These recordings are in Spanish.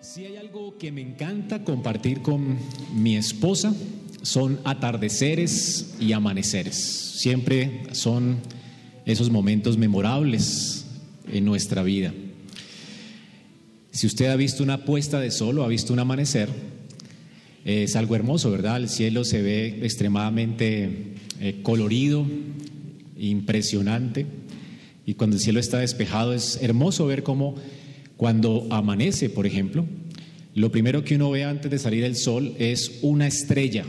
Si hay algo que me encanta compartir con mi esposa, son atardeceres y amaneceres. Siempre son esos momentos memorables en nuestra vida. Si usted ha visto una puesta de sol o ha visto un amanecer, es algo hermoso, ¿verdad? El cielo se ve extremadamente eh, colorido, impresionante, y cuando el cielo está despejado es hermoso ver cómo cuando amanece, por ejemplo, lo primero que uno ve antes de salir el sol es una estrella,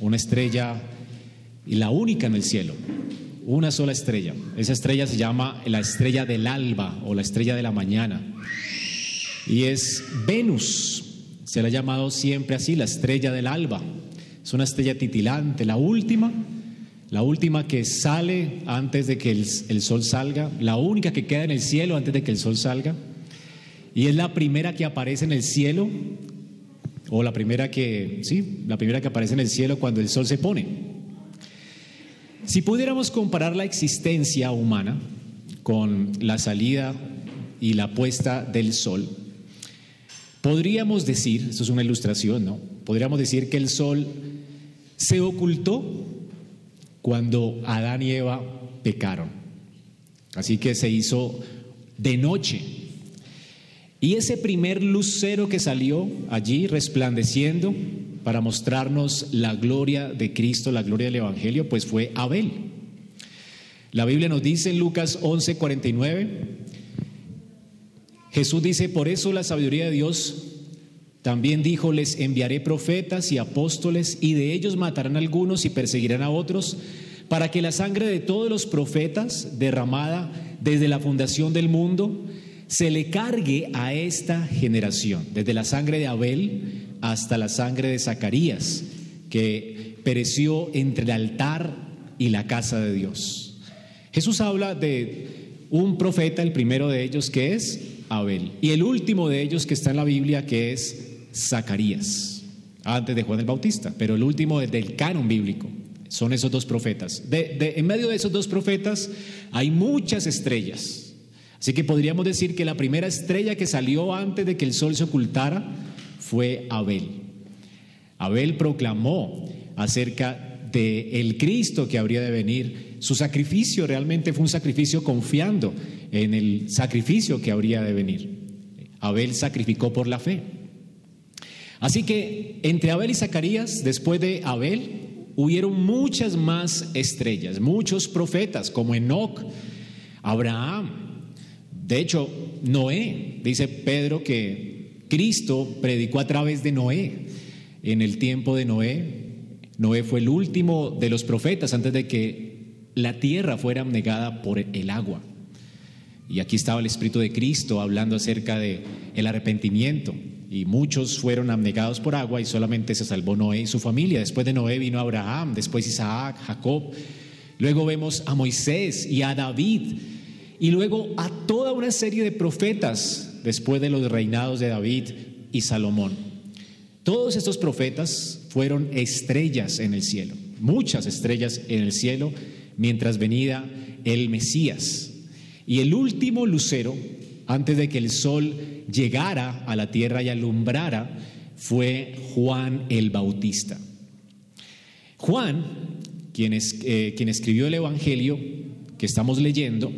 una estrella la única en el cielo, una sola estrella. Esa estrella se llama la estrella del alba o la estrella de la mañana. Y es Venus, se le ha llamado siempre así, la estrella del alba. Es una estrella titilante, la última, la última que sale antes de que el sol salga, la única que queda en el cielo antes de que el sol salga. Y es la primera que aparece en el cielo, o la primera que, sí, la primera que aparece en el cielo cuando el sol se pone. Si pudiéramos comparar la existencia humana con la salida y la puesta del sol, podríamos decir, esto es una ilustración, ¿no? Podríamos decir que el sol se ocultó cuando Adán y Eva pecaron. Así que se hizo de noche y ese primer lucero que salió allí resplandeciendo para mostrarnos la gloria de Cristo, la gloria del Evangelio, pues fue Abel. La Biblia nos dice en Lucas 11:49, Jesús dice, por eso la sabiduría de Dios también dijo, les enviaré profetas y apóstoles y de ellos matarán a algunos y perseguirán a otros, para que la sangre de todos los profetas derramada desde la fundación del mundo, se le cargue a esta generación, desde la sangre de Abel hasta la sangre de Zacarías, que pereció entre el altar y la casa de Dios. Jesús habla de un profeta, el primero de ellos que es Abel, y el último de ellos que está en la Biblia que es Zacarías, antes de Juan el Bautista, pero el último del canon bíblico. Son esos dos profetas. en medio de esos dos profetas hay muchas estrellas Así que podríamos decir que la primera estrella que salió antes de que el sol se ocultara fue Abel. Abel proclamó acerca de el Cristo que habría de venir. Su sacrificio realmente fue un sacrificio confiando en el sacrificio que habría de venir. Abel sacrificó por la fe. Así que entre Abel y Zacarías, después de Abel, hubieron muchas más estrellas, muchos profetas como Enoch, Abraham, de hecho, Noé, dice Pedro que Cristo predicó a través de Noé. En el tiempo de Noé, Noé fue el último de los profetas antes de que la tierra fuera negada por el agua. Y aquí estaba el Espíritu de Cristo hablando acerca de el arrepentimiento. Y muchos fueron abnegados por agua y solamente se salvó Noé y su familia. Después de Noé vino Abraham, después Isaac, Jacob. Luego vemos a Moisés y a David y luego a toda una serie de profetas después de los reinados de David y Salomón. Todos estos profetas fueron estrellas en el cielo, muchas estrellas en el cielo, mientras venía el Mesías. Y el último lucero, antes de que el sol llegara a la tierra y alumbrara, fue Juan el Bautista. Juan, quien, eh, quien escribió el Evangelio que estamos leyendo,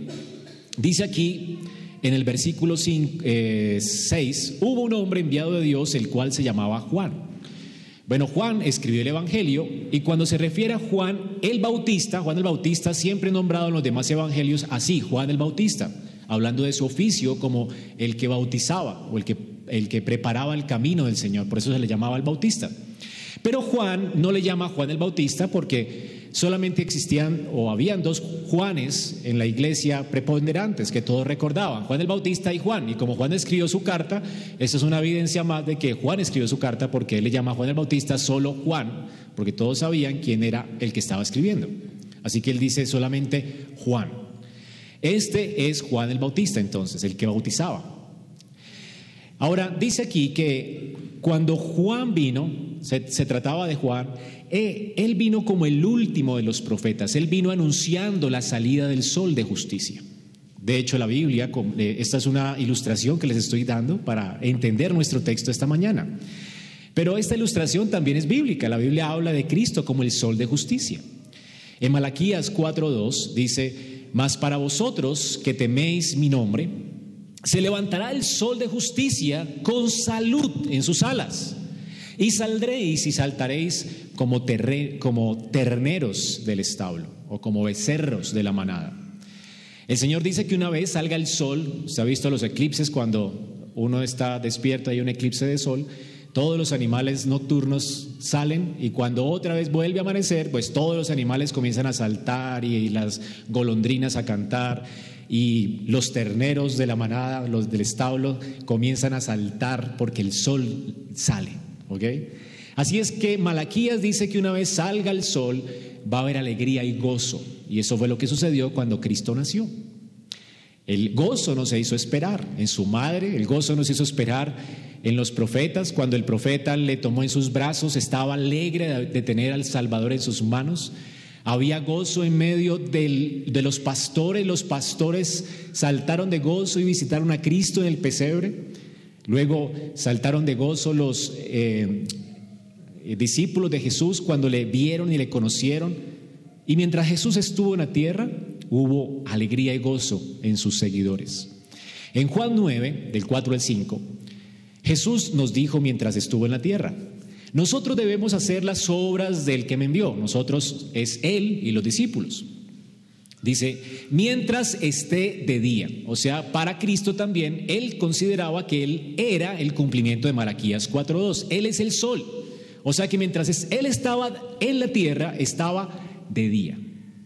Dice aquí en el versículo 6, eh, hubo un hombre enviado de Dios, el cual se llamaba Juan. Bueno, Juan escribió el Evangelio y cuando se refiere a Juan el Bautista, Juan el Bautista siempre nombrado en los demás evangelios así, Juan el Bautista, hablando de su oficio como el que bautizaba o el que, el que preparaba el camino del Señor, por eso se le llamaba el Bautista. Pero Juan no le llama Juan el Bautista porque solamente existían o habían dos Juanes en la iglesia preponderantes que todos recordaban, Juan el Bautista y Juan. Y como Juan escribió su carta, esa es una evidencia más de que Juan escribió su carta porque él le llama a Juan el Bautista solo Juan, porque todos sabían quién era el que estaba escribiendo. Así que él dice solamente Juan. Este es Juan el Bautista entonces, el que bautizaba. Ahora, dice aquí que cuando Juan vino, se, se trataba de Juan, eh, él vino como el último de los profetas, él vino anunciando la salida del sol de justicia. De hecho, la Biblia, eh, esta es una ilustración que les estoy dando para entender nuestro texto esta mañana. Pero esta ilustración también es bíblica. La Biblia habla de Cristo como el sol de justicia. En Malaquías 4:2 dice, "Mas para vosotros que teméis mi nombre, se levantará el sol de justicia con salud en sus alas, y saldréis y saltaréis como, terneros del establo o como becerros de la manada." El Señor dice que una vez salga el sol, se ha visto los eclipses cuando uno está despierto, hay un eclipse de sol, todos los animales nocturnos salen y cuando otra vez vuelve a amanecer, pues todos los animales comienzan a saltar y, las golondrinas a cantar y los terneros de la manada, los del establo, comienzan a saltar porque el sol sale. ¿Ok? Así es que Malaquías dice que una vez salga el sol va a haber alegría y gozo. Y eso fue lo que sucedió cuando Cristo nació. El gozo no se hizo esperar en su madre, el gozo no se hizo esperar en los profetas. Cuando el profeta le tomó en sus brazos, estaba alegre de tener al Salvador en sus manos. Había gozo en medio de los pastores. Los pastores saltaron de gozo y visitaron a Cristo en el pesebre. Luego saltaron de gozo los eh, discípulos de Jesús cuando le vieron y le conocieron. Y mientras Jesús estuvo en la tierra, hubo alegría y gozo en sus seguidores. En Juan 9, del 4 al 5, Jesús nos dijo mientras estuvo en la tierra, nosotros debemos hacer las obras del que me envió, nosotros es Él y los discípulos. Dice, mientras esté de día, o sea, para Cristo también, Él consideraba que Él era el cumplimiento de Malaquías 4.2, Él es el sol, o sea que mientras Él estaba en la tierra, estaba de día.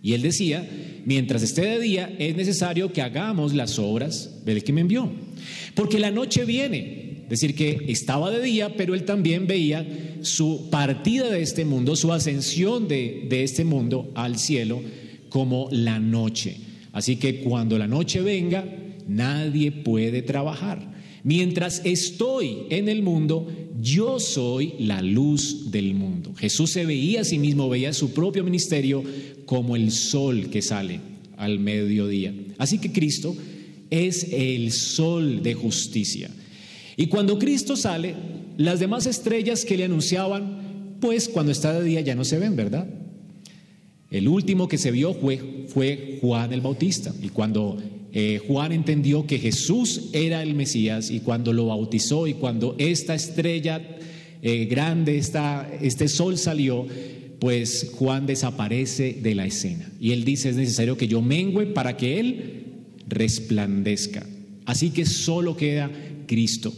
Y él decía, mientras esté de día es necesario que hagamos las obras del que me envió. Porque la noche viene, es decir, que estaba de día, pero él también veía su partida de este mundo, su ascensión de, de este mundo al cielo como la noche. Así que cuando la noche venga, nadie puede trabajar. Mientras estoy en el mundo, yo soy la luz del mundo. Jesús se veía a sí mismo, veía su propio ministerio como el sol que sale al mediodía. Así que Cristo es el sol de justicia. Y cuando Cristo sale, las demás estrellas que le anunciaban, pues cuando está de día ya no se ven, ¿verdad? El último que se vio fue, Juan el Bautista. Y cuando eh, Juan entendió que Jesús era el Mesías y cuando lo bautizó y cuando esta estrella eh, grande, esta, este sol salió, pues Juan desaparece de la escena. Y él dice, es necesario que yo mengüe para que él resplandezca. Así que solo queda Cristo.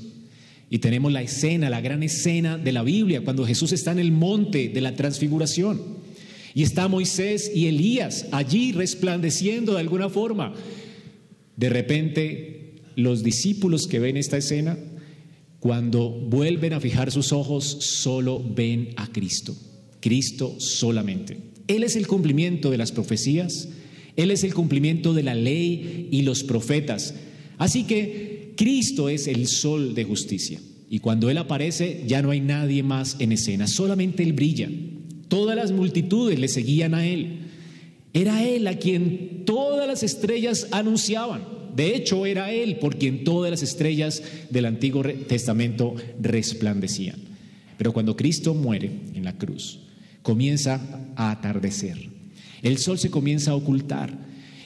Y tenemos la escena, la gran escena de la Biblia, cuando Jesús está en el monte de la transfiguración. Y está Moisés y Elías allí resplandeciendo de alguna forma. De repente, los discípulos que ven esta escena, cuando vuelven a fijar sus ojos, solo ven a Cristo. Cristo solamente. Él es el cumplimiento de las profecías, Él es el cumplimiento de la ley y los profetas. Así que Cristo es el sol de justicia. Y cuando Él aparece, ya no hay nadie más en escena, solamente Él brilla. Todas las multitudes le seguían a Él. Era Él a quien todas las estrellas anunciaban. De hecho, era Él por quien todas las estrellas del Antiguo Testamento resplandecían. Pero cuando Cristo muere en la cruz, comienza a atardecer. El sol se comienza a ocultar.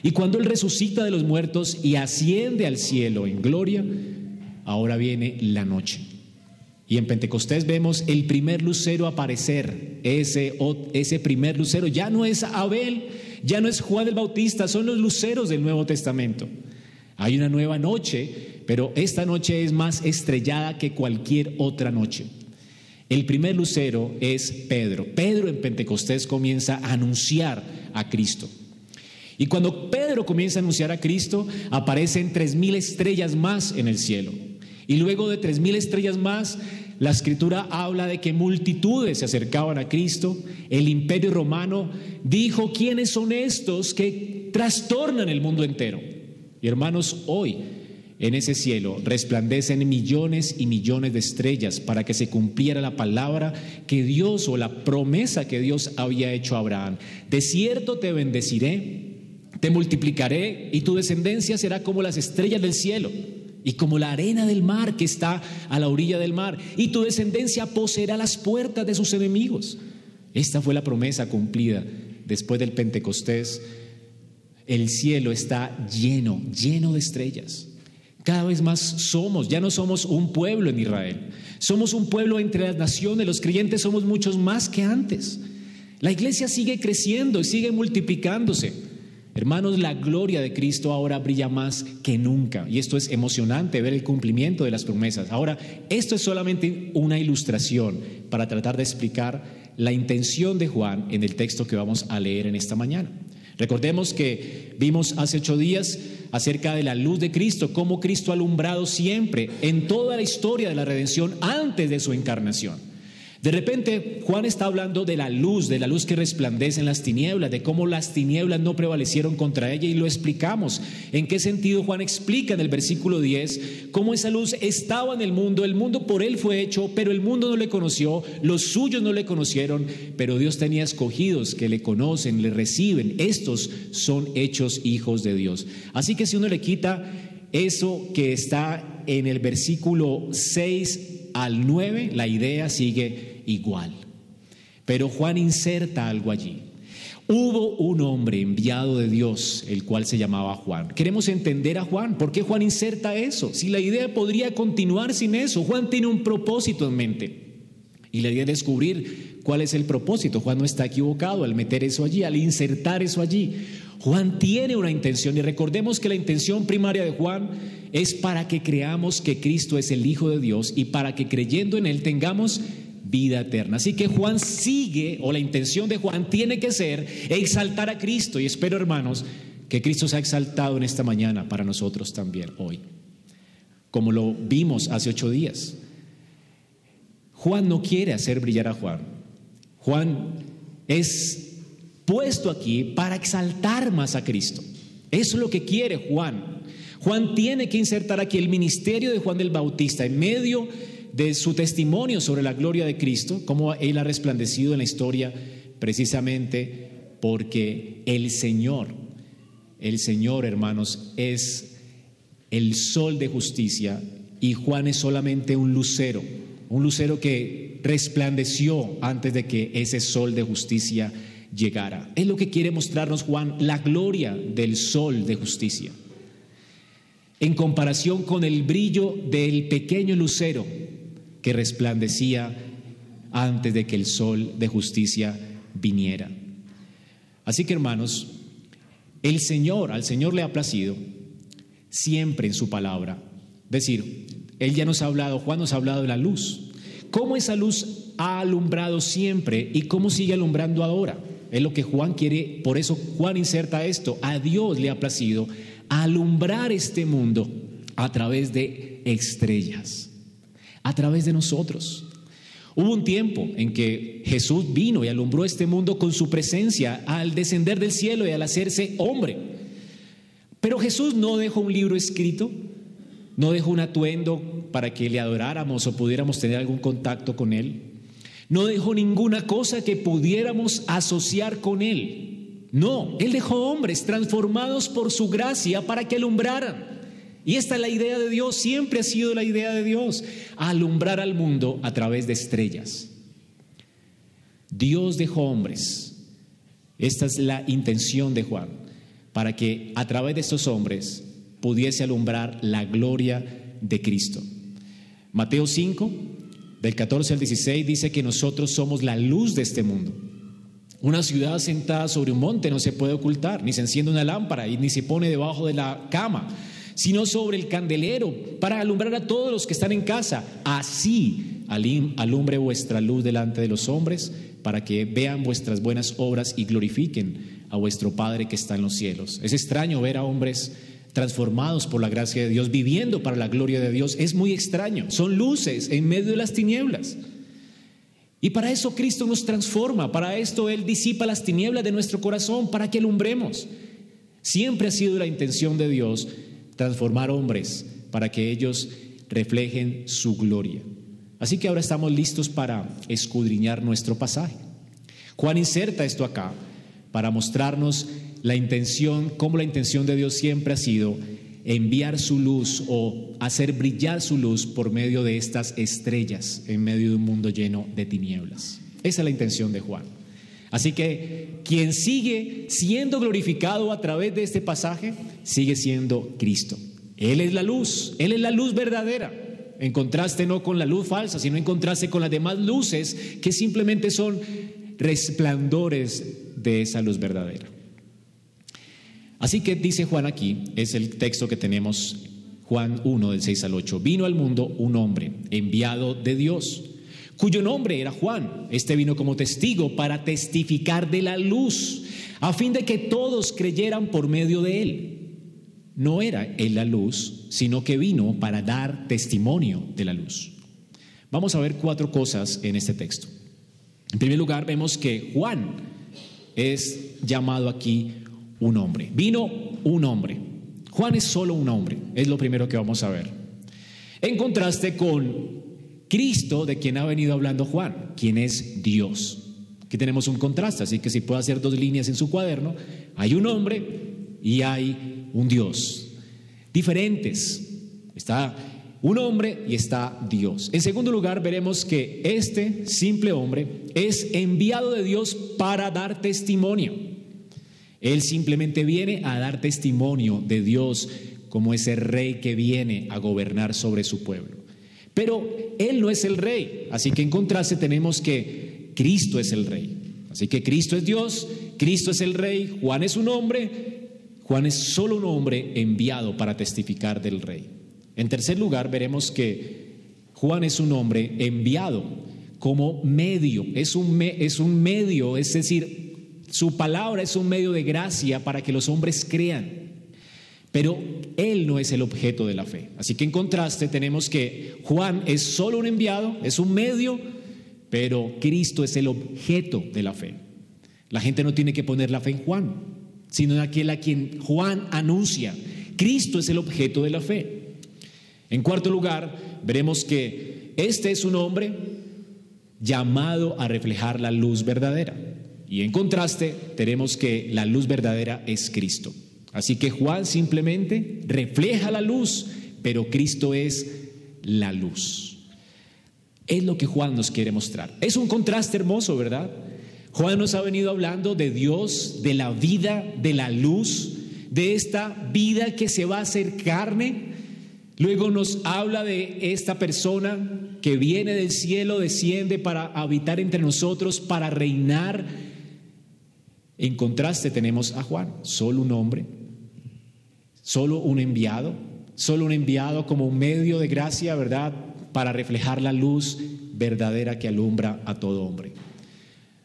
Y cuando Él resucita de los muertos y asciende al cielo en gloria, ahora viene la noche. Y en Pentecostés vemos el primer lucero aparecer. Ese, ese primer lucero ya no es Abel, ya no es Juan el Bautista, son los luceros del Nuevo Testamento. Hay una nueva noche, pero esta noche es más estrellada que cualquier otra noche. El primer lucero es Pedro. Pedro en Pentecostés comienza a anunciar a Cristo. Y cuando Pedro comienza a anunciar a Cristo, aparecen tres mil estrellas más en el cielo. Y luego de tres mil estrellas más, la escritura habla de que multitudes se acercaban a Cristo. El imperio romano dijo, ¿quiénes son estos que trastornan el mundo entero? Y hermanos, hoy en ese cielo resplandecen millones y millones de estrellas para que se cumpliera la palabra que Dios o la promesa que Dios había hecho a Abraham. De cierto te bendeciré Te multiplicaré y tu descendencia será como las estrellas del cielo y como la arena del mar que está a la orilla del mar. Y tu descendencia poseerá las puertas de sus enemigos. Esta fue la promesa cumplida después del Pentecostés. El cielo está lleno, lleno de estrellas. Cada vez más somos, ya no somos un pueblo en Israel, somos un pueblo entre las naciones, los creyentes somos muchos más que antes. La iglesia sigue creciendo y sigue multiplicándose. Hermanos, la gloria de Cristo ahora brilla más que nunca y esto es emocionante ver el cumplimiento de las promesas. Ahora, esto es solamente una ilustración para tratar de explicar la intención de Juan en el texto que vamos a leer en esta mañana. Recordemos que vimos hace ocho días acerca de la luz de Cristo, cómo Cristo ha alumbrado siempre en toda la historia de la redención antes de su encarnación. De repente Juan está hablando de la luz, de la luz que resplandece en las tinieblas, de cómo las tinieblas no prevalecieron contra ella y lo explicamos. ¿En qué sentido Juan explica en el versículo 10 cómo esa luz estaba en el mundo, el mundo por él fue hecho, pero el mundo no le conoció, los suyos no le conocieron, pero Dios tenía escogidos que le conocen, le reciben. Estos son hechos hijos de Dios. Así que si uno le quita eso que está en el versículo 6 al 9, la idea sigue igual. Pero Juan inserta algo allí. Hubo un hombre enviado de Dios, el cual se llamaba Juan. Queremos entender a Juan. ¿Por qué Juan inserta eso? Si la idea podría continuar sin eso, Juan tiene un propósito en mente. Y la idea es descubrir cuál es el propósito. Juan no está equivocado al meter eso allí, al insertar eso allí. Juan tiene una intención y recordemos que la intención primaria de Juan es para que creamos que Cristo es el Hijo de Dios y para que creyendo en Él tengamos vida eterna. Así que Juan sigue, o la intención de Juan tiene que ser exaltar a Cristo. Y espero, hermanos, que Cristo se exaltado en esta mañana para nosotros también hoy, como lo vimos hace ocho días. Juan no quiere hacer brillar a Juan. Juan es puesto aquí para exaltar más a Cristo. Eso es lo que quiere Juan. Juan tiene que insertar aquí el ministerio de Juan del Bautista en medio de su testimonio sobre la gloria de Cristo, cómo Él ha resplandecido en la historia precisamente porque el Señor, el Señor, hermanos, es el sol de justicia y Juan es solamente un lucero, un lucero que resplandeció antes de que ese sol de justicia llegara. Es lo que quiere mostrarnos Juan, la gloria del sol de justicia. En comparación con el brillo del pequeño lucero que resplandecía antes de que el sol de justicia viniera. Así que hermanos, el Señor, al Señor le ha placido siempre en su palabra. Decir, Él ya nos ha hablado, Juan nos ha hablado de la luz. ¿Cómo esa luz ha alumbrado siempre y cómo sigue alumbrando ahora? Es lo que Juan quiere, por eso Juan inserta esto. A Dios le ha placido alumbrar este mundo a través de estrellas a través de nosotros. Hubo un tiempo en que Jesús vino y alumbró este mundo con su presencia al descender del cielo y al hacerse hombre. Pero Jesús no dejó un libro escrito, no dejó un atuendo para que le adoráramos o pudiéramos tener algún contacto con Él. No dejó ninguna cosa que pudiéramos asociar con Él. No, Él dejó hombres transformados por su gracia para que alumbraran. Y esta es la idea de Dios, siempre ha sido la idea de Dios, alumbrar al mundo a través de estrellas. Dios dejó hombres. Esta es la intención de Juan, para que a través de estos hombres pudiese alumbrar la gloria de Cristo. Mateo 5, del 14 al 16, dice que nosotros somos la luz de este mundo. Una ciudad sentada sobre un monte no se puede ocultar, ni se enciende una lámpara y ni se pone debajo de la cama sino sobre el candelero, para alumbrar a todos los que están en casa. Así alumbre vuestra luz delante de los hombres, para que vean vuestras buenas obras y glorifiquen a vuestro Padre que está en los cielos. Es extraño ver a hombres transformados por la gracia de Dios, viviendo para la gloria de Dios. Es muy extraño. Son luces en medio de las tinieblas. Y para eso Cristo nos transforma, para esto Él disipa las tinieblas de nuestro corazón, para que alumbremos. Siempre ha sido la intención de Dios transformar hombres para que ellos reflejen su gloria. Así que ahora estamos listos para escudriñar nuestro pasaje. Juan inserta esto acá para mostrarnos la intención, cómo la intención de Dios siempre ha sido enviar su luz o hacer brillar su luz por medio de estas estrellas en medio de un mundo lleno de tinieblas. Esa es la intención de Juan. Así que quien sigue siendo glorificado a través de este pasaje, sigue siendo Cristo. Él es la luz, Él es la luz verdadera. En contraste no con la luz falsa, sino en contraste con las demás luces que simplemente son resplandores de esa luz verdadera. Así que dice Juan aquí, es el texto que tenemos, Juan 1 del 6 al 8, vino al mundo un hombre enviado de Dios, cuyo nombre era Juan. Este vino como testigo para testificar de la luz, a fin de que todos creyeran por medio de él. No era él la luz, sino que vino para dar testimonio de la luz. Vamos a ver cuatro cosas en este texto. En primer lugar, vemos que Juan es llamado aquí un hombre. Vino un hombre. Juan es solo un hombre, es lo primero que vamos a ver. En contraste con Cristo, de quien ha venido hablando Juan, quien es Dios. Aquí tenemos un contraste, así que si puedo hacer dos líneas en su cuaderno, hay un hombre y hay un Dios. Diferentes. Está un hombre y está Dios. En segundo lugar, veremos que este simple hombre es enviado de Dios para dar testimonio. Él simplemente viene a dar testimonio de Dios como ese rey que viene a gobernar sobre su pueblo. Pero Él no es el rey, así que en contraste tenemos que Cristo es el rey. Así que Cristo es Dios, Cristo es el rey, Juan es un hombre, Juan es solo un hombre enviado para testificar del rey. En tercer lugar, veremos que Juan es un hombre enviado como medio, es un, es un medio, es decir, su palabra es un medio de gracia para que los hombres crean. Pero él no es el objeto de la fe. Así que en contraste tenemos que Juan es solo un enviado, es un medio, pero Cristo es el objeto de la fe. La gente no tiene que poner la fe en Juan, sino en aquel a quien Juan anuncia. Cristo es el objeto de la fe. En cuarto lugar, veremos que este es un hombre llamado a reflejar la luz verdadera. Y en contraste, tenemos que la luz verdadera es Cristo. Así que Juan simplemente refleja la luz, pero Cristo es la luz. Es lo que Juan nos quiere mostrar. Es un contraste hermoso, ¿verdad? Juan nos ha venido hablando de Dios, de la vida, de la luz, de esta vida que se va a hacer carne. Luego nos habla de esta persona que viene del cielo, desciende para habitar entre nosotros, para reinar. En contraste tenemos a Juan, solo un hombre, Solo un enviado, solo un enviado como un medio de gracia, ¿verdad? Para reflejar la luz verdadera que alumbra a todo hombre.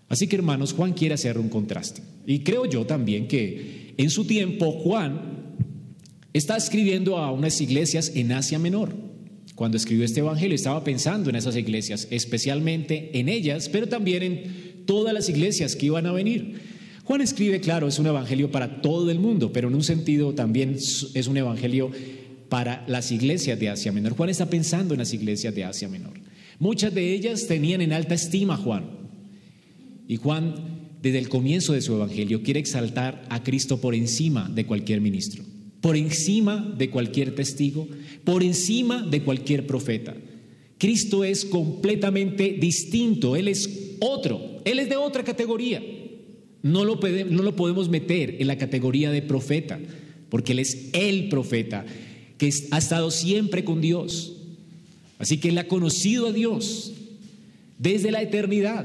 Así que hermanos, Juan quiere hacer un contraste. Y creo yo también que en su tiempo Juan está escribiendo a unas iglesias en Asia Menor. Cuando escribió este Evangelio estaba pensando en esas iglesias, especialmente en ellas, pero también en todas las iglesias que iban a venir. Juan escribe, claro, es un evangelio para todo el mundo, pero en un sentido también es un evangelio para las iglesias de Asia Menor. Juan está pensando en las iglesias de Asia Menor. Muchas de ellas tenían en alta estima a Juan. Y Juan, desde el comienzo de su evangelio, quiere exaltar a Cristo por encima de cualquier ministro, por encima de cualquier testigo, por encima de cualquier profeta. Cristo es completamente distinto, Él es otro, Él es de otra categoría. No lo, podemos meter en la categoría de profeta, porque Él es el profeta que ha estado siempre con Dios. Así que Él ha conocido a Dios desde la eternidad.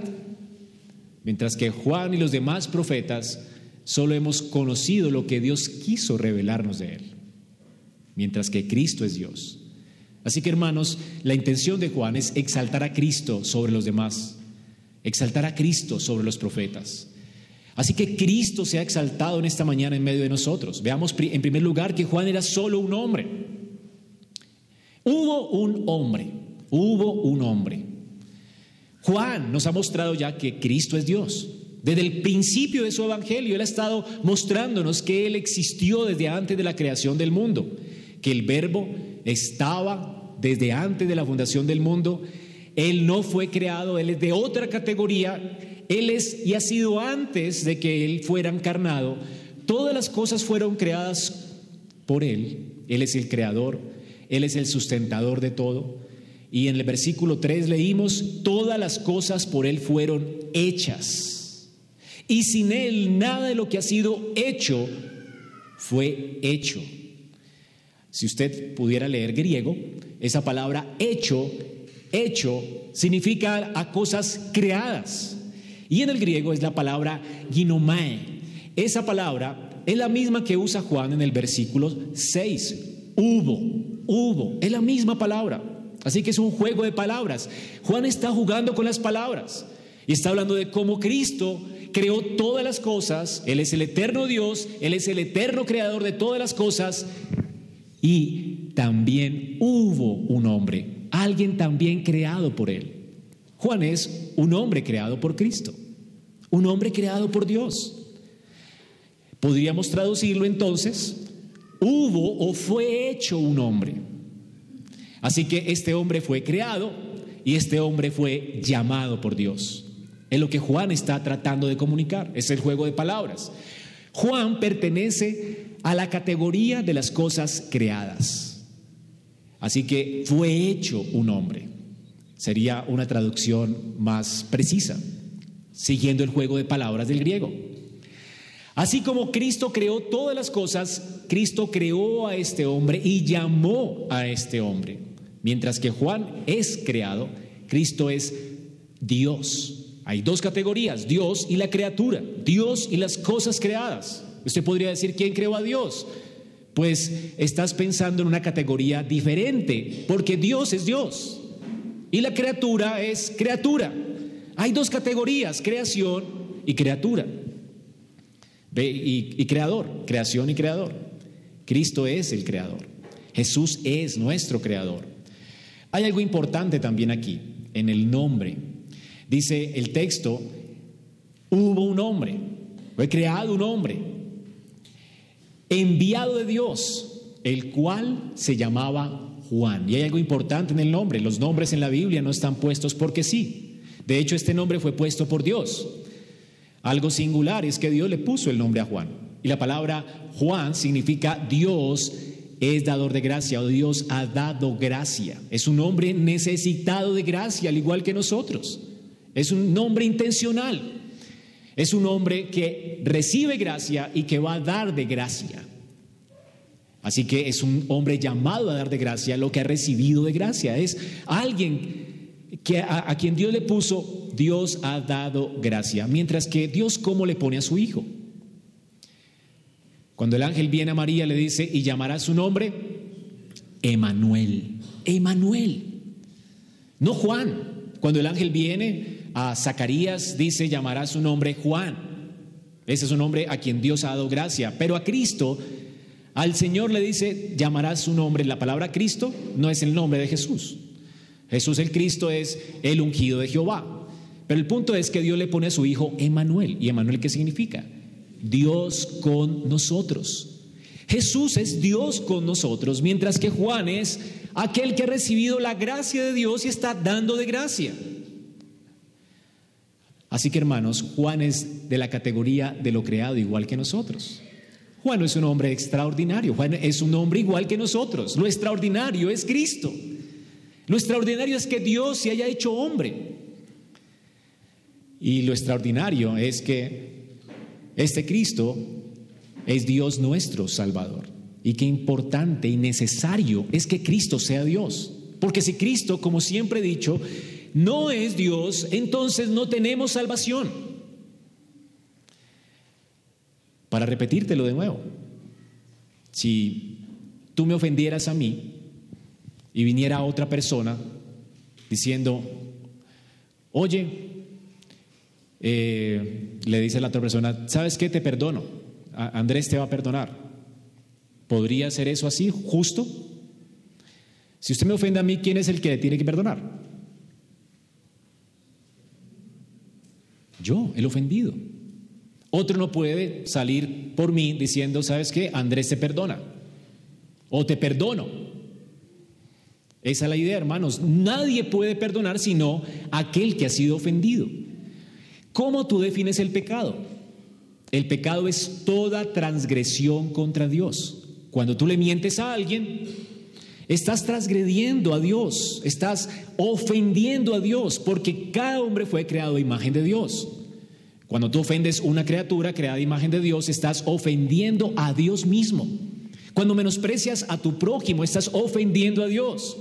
Mientras que Juan y los demás profetas solo hemos conocido lo que Dios quiso revelarnos de Él. Mientras que Cristo es Dios. Así que hermanos, la intención de Juan es exaltar a Cristo sobre los demás. Exaltar a Cristo sobre los profetas. Así que Cristo se ha exaltado en esta mañana en medio de nosotros. Veamos en primer lugar que Juan era solo un hombre. Hubo un hombre, hubo un hombre. Juan nos ha mostrado ya que Cristo es Dios. Desde el principio de su evangelio, Él ha estado mostrándonos que Él existió desde antes de la creación del mundo, que el verbo estaba desde antes de la fundación del mundo. Él no fue creado, Él es de otra categoría Él es y ha sido antes de que Él fuera encarnado. Todas las cosas fueron creadas por Él. Él es el creador, Él es el sustentador de todo. Y en el versículo 3 leímos, todas las cosas por Él fueron hechas. Y sin Él nada de lo que ha sido hecho fue hecho. Si usted pudiera leer griego, esa palabra hecho, hecho, significa a cosas creadas. Y en el griego es la palabra ginomai. Esa palabra es la misma que usa Juan en el versículo 6. Hubo, hubo, es la misma palabra. Así que es un juego de palabras. Juan está jugando con las palabras y está hablando de cómo Cristo creó todas las cosas, Él es el eterno Dios, Él es el eterno creador de todas las cosas y también hubo un hombre, alguien también creado por Él. Juan es un hombre creado por Cristo, un hombre creado por Dios. Podríamos traducirlo entonces, hubo o fue hecho un hombre. Así que este hombre fue creado y este hombre fue llamado por Dios. Es lo que Juan está tratando de comunicar, es el juego de palabras. Juan pertenece a la categoría de las cosas creadas. Así que fue hecho un hombre. Sería una traducción más precisa, siguiendo el juego de palabras del griego. Así como Cristo creó todas las cosas, Cristo creó a este hombre y llamó a este hombre. Mientras que Juan es creado, Cristo es Dios. Hay dos categorías, Dios y la criatura, Dios y las cosas creadas. Usted podría decir, ¿quién creó a Dios? Pues estás pensando en una categoría diferente, porque Dios es Dios y la criatura es criatura. Hay dos categorías, creación y criatura. Y, creador, creación y creador. Cristo es el creador. Jesús es nuestro creador. Hay algo importante también aquí, en el nombre. Dice el texto, hubo un hombre, fue creado un hombre, enviado de Dios, el cual se llamaba Juan. Y hay algo importante en el nombre, los nombres en la Biblia no están puestos porque sí. De hecho, este nombre fue puesto por Dios. Algo singular es que Dios le puso el nombre a Juan. Y la palabra Juan significa Dios es dador de gracia o Dios ha dado gracia. Es un hombre necesitado de gracia, al igual que nosotros. Es un nombre intencional. Es un hombre que recibe gracia y que va a dar de gracia. Así que es un hombre llamado a dar de gracia lo que ha recibido de gracia. Es alguien que a, quien Dios le puso, Dios ha dado gracia. Mientras que Dios, ¿cómo le pone a su hijo? Cuando el ángel viene a María, le dice, y llamará su nombre Emanuel. Emanuel. No Juan. Cuando el ángel viene a Zacarías, dice, llamará su nombre Juan. Ese es un nombre a quien Dios ha dado gracia. Pero a Cristo, al Señor le dice, llamará su nombre. La palabra Cristo no es el nombre de Jesús. Jesús el Cristo es el ungido de Jehová. Pero el punto es que Dios le pone a su hijo Emanuel. ¿Y Emanuel qué significa? Dios con nosotros. Jesús es Dios con nosotros, mientras que Juan es aquel que ha recibido la gracia de Dios y está dando de gracia. Así que hermanos, Juan es de la categoría de lo creado igual que nosotros. Juan es un hombre extraordinario, Juan es un hombre igual que nosotros. Lo extraordinario es Cristo. Lo extraordinario es que Dios se haya hecho hombre. Y lo extraordinario es que este Cristo es Dios nuestro Salvador. Y qué importante y necesario es que Cristo sea Dios. Porque si Cristo, como siempre he dicho, no es Dios, entonces no tenemos salvación. Para repetírtelo de nuevo, si tú me ofendieras a mí y viniera otra persona diciendo, oye, eh, le dice la otra persona, ¿sabes qué? Te perdono, Andrés te va a perdonar. ¿Podría ser eso así, justo? Si usted me ofende a mí, ¿quién es el que le tiene que perdonar? Yo, el ofendido. Otro no puede salir por mí diciendo, ¿sabes qué? Andrés te perdona. O te perdono. Esa es la idea, hermanos. Nadie puede perdonar sino aquel que ha sido ofendido. ¿Cómo tú defines el pecado? El pecado es toda transgresión contra Dios. Cuando tú le mientes a alguien, estás transgrediendo a Dios, estás ofendiendo a Dios, porque cada hombre fue creado a imagen de Dios. Cuando tú ofendes una criatura creada a imagen de Dios, estás ofendiendo a Dios mismo. Cuando menosprecias a tu prójimo, estás ofendiendo a Dios.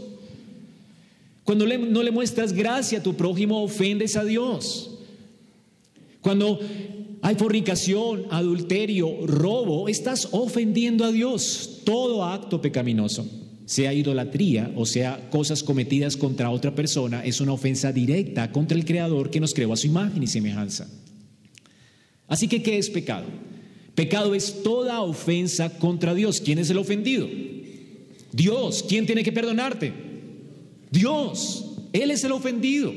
Cuando no le muestras gracia a tu prójimo, ofendes a Dios. Cuando hay fornicación, adulterio, robo, estás ofendiendo a Dios. Todo acto pecaminoso, sea idolatría o sea cosas cometidas contra otra persona, es una ofensa directa contra el Creador que nos creó a su imagen y semejanza. Así que, ¿qué es pecado? Pecado es toda ofensa contra Dios. ¿Quién es el ofendido? Dios. ¿Quién tiene que perdonarte? Dios. Él es el ofendido.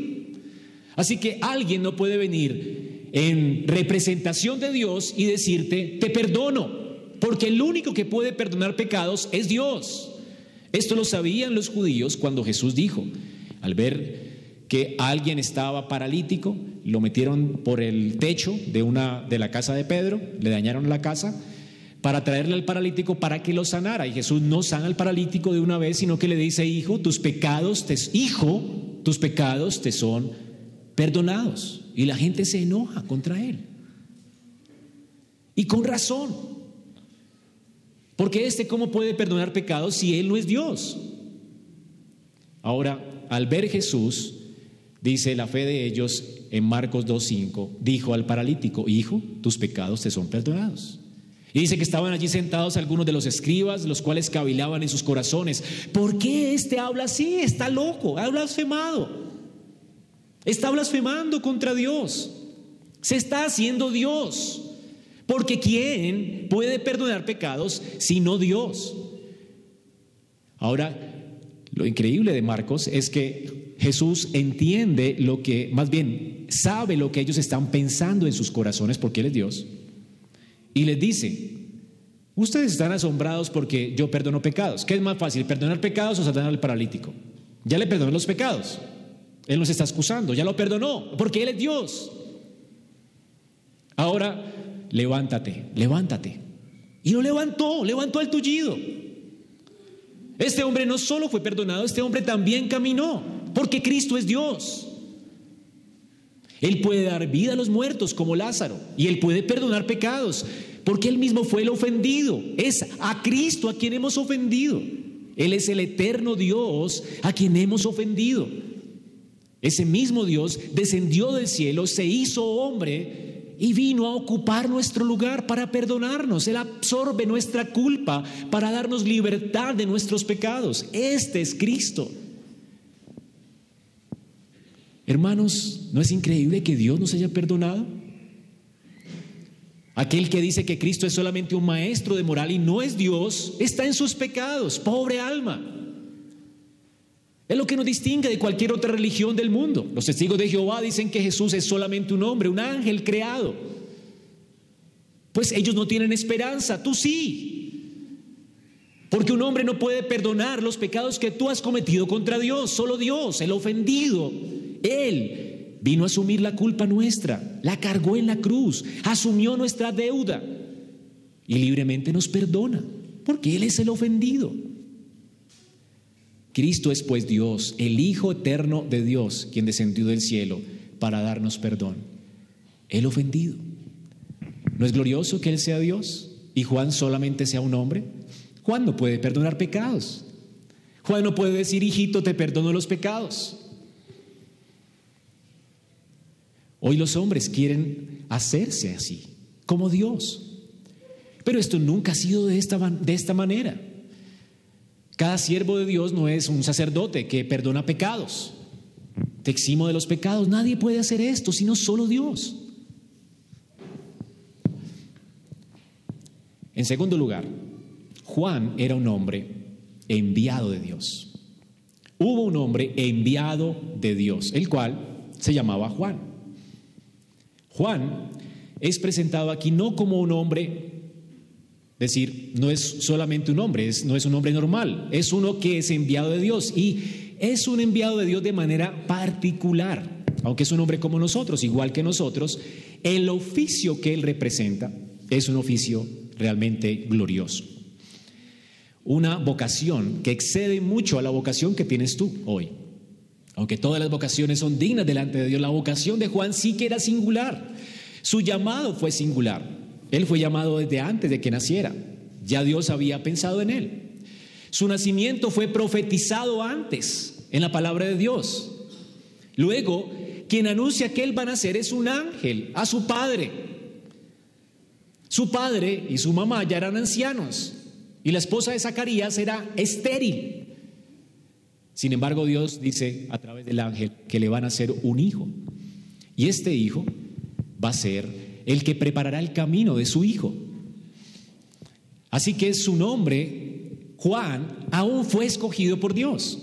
Así que alguien no puede venir en representación de Dios y decirte, te perdono, porque el único que puede perdonar pecados es Dios. Esto lo sabían los judíos cuando Jesús dijo, al ver que alguien estaba paralítico, lo metieron por el techo de una de la casa de Pedro, le dañaron la casa para traerle al paralítico para que lo sanara. Y Jesús no sana al paralítico de una vez, sino que le dice, "Hijo, tus pecados te hijo, tus pecados te son perdonados." Y la gente se enoja contra él. Y con razón. Porque este cómo puede perdonar pecados si él no es Dios? Ahora, al ver Jesús, Dice la fe de ellos en Marcos 2.5, dijo al paralítico, hijo, tus pecados te son perdonados. Y dice que estaban allí sentados algunos de los escribas, los cuales cavilaban en sus corazones. ¿Por qué este habla así? Está loco, ha blasfemado. Está blasfemando contra Dios. Se está haciendo Dios. Porque ¿quién puede perdonar pecados sino Dios? Ahora, lo increíble de Marcos es que Jesús entiende lo que, más bien, sabe lo que ellos están pensando en sus corazones porque Él es Dios. Y les dice, ustedes están asombrados porque yo perdono pecados. ¿Qué es más fácil, perdonar pecados o sanar al paralítico? Ya le perdonó los pecados. Él nos está excusando, ya lo perdonó, porque Él es Dios. Ahora, levántate, levántate. Y lo levantó, levantó el tullido. Este hombre no solo fue perdonado, este hombre también caminó porque Cristo es Dios. Él puede dar vida a los muertos como Lázaro y Él puede perdonar pecados porque Él mismo fue el ofendido. Es a Cristo a quien hemos ofendido. Él es el eterno Dios a quien hemos ofendido. Ese mismo Dios descendió del cielo, se hizo hombre y vino a ocupar nuestro lugar para perdonarnos. Él absorbe nuestra culpa para darnos libertad de nuestros pecados. Este es Cristo. Hermanos, ¿no es increíble que Dios nos haya perdonado? Aquel que dice que Cristo es solamente un maestro de moral y no es Dios, está en sus pecados, pobre alma. Es lo que nos distingue de cualquier otra religión del mundo. Los testigos de Jehová dicen que Jesús es solamente un hombre, un ángel creado. Pues ellos no tienen esperanza, tú sí. Porque un hombre no puede perdonar los pecados que tú has cometido contra Dios, solo Dios, el ofendido, él vino a asumir la culpa nuestra, la cargó en la cruz, asumió nuestra deuda y libremente nos perdona, porque Él es el ofendido. Cristo es pues Dios, el Hijo eterno de Dios, quien descendió del cielo para darnos perdón. El ofendido. ¿No es glorioso que Él sea Dios y Juan solamente sea un hombre? Juan no puede perdonar pecados. Juan no puede decir, hijito, te perdono los pecados. Hoy los hombres quieren hacerse así, como Dios. Pero esto nunca ha sido de esta, de esta manera. Cada siervo de Dios no es un sacerdote que perdona pecados. Te eximo de los pecados. Nadie puede hacer esto, sino solo Dios. En segundo lugar, Juan era un hombre enviado de Dios. Hubo un hombre enviado de Dios, el cual se llamaba Juan. Juan es presentado aquí no como un hombre, decir, no es solamente un hombre, no es un hombre normal, es uno que es enviado de Dios y es un enviado de Dios de manera particular. aunque es un hombre como nosotros, igual que nosotros, el oficio que él representa es un oficio realmente glorioso. Una vocación que excede mucho a la vocación que tienes tú hoy. Aunque todas las vocaciones son dignas delante de Dios, la vocación de Juan sí que era singular. Su llamado fue singular. Él fue llamado desde antes de que naciera. Ya Dios había pensado en él. Su nacimiento fue profetizado antes en la palabra de Dios. Luego, quien anuncia que él va a nacer es un ángel a su padre. Su padre y su mamá ya eran ancianos y la esposa de Zacarías era estéril. Sin embargo, Dios dice a través del ángel que le van a hacer un hijo. Y este hijo va a ser el que preparará el camino de su hijo. Así que su nombre, Juan, aún fue escogido por Dios.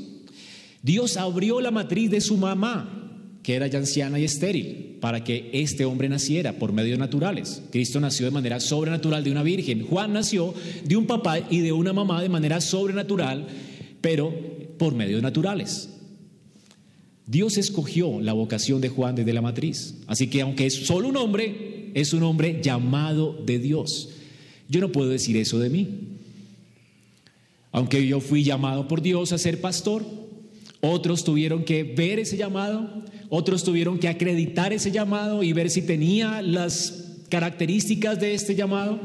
Dios abrió la matriz de su mamá, que era ya anciana y estéril, para que este hombre naciera por medios naturales. Cristo nació de manera sobrenatural de una virgen. Juan nació de un papá y de una mamá de manera sobrenatural, pero por medios naturales. Dios escogió la vocación de Juan desde la matriz. Así que aunque es solo un hombre, es un hombre llamado de Dios. Yo no puedo decir eso de mí. Aunque yo fui llamado por Dios a ser pastor, otros tuvieron que ver ese llamado, otros tuvieron que acreditar ese llamado y ver si tenía las características de este llamado,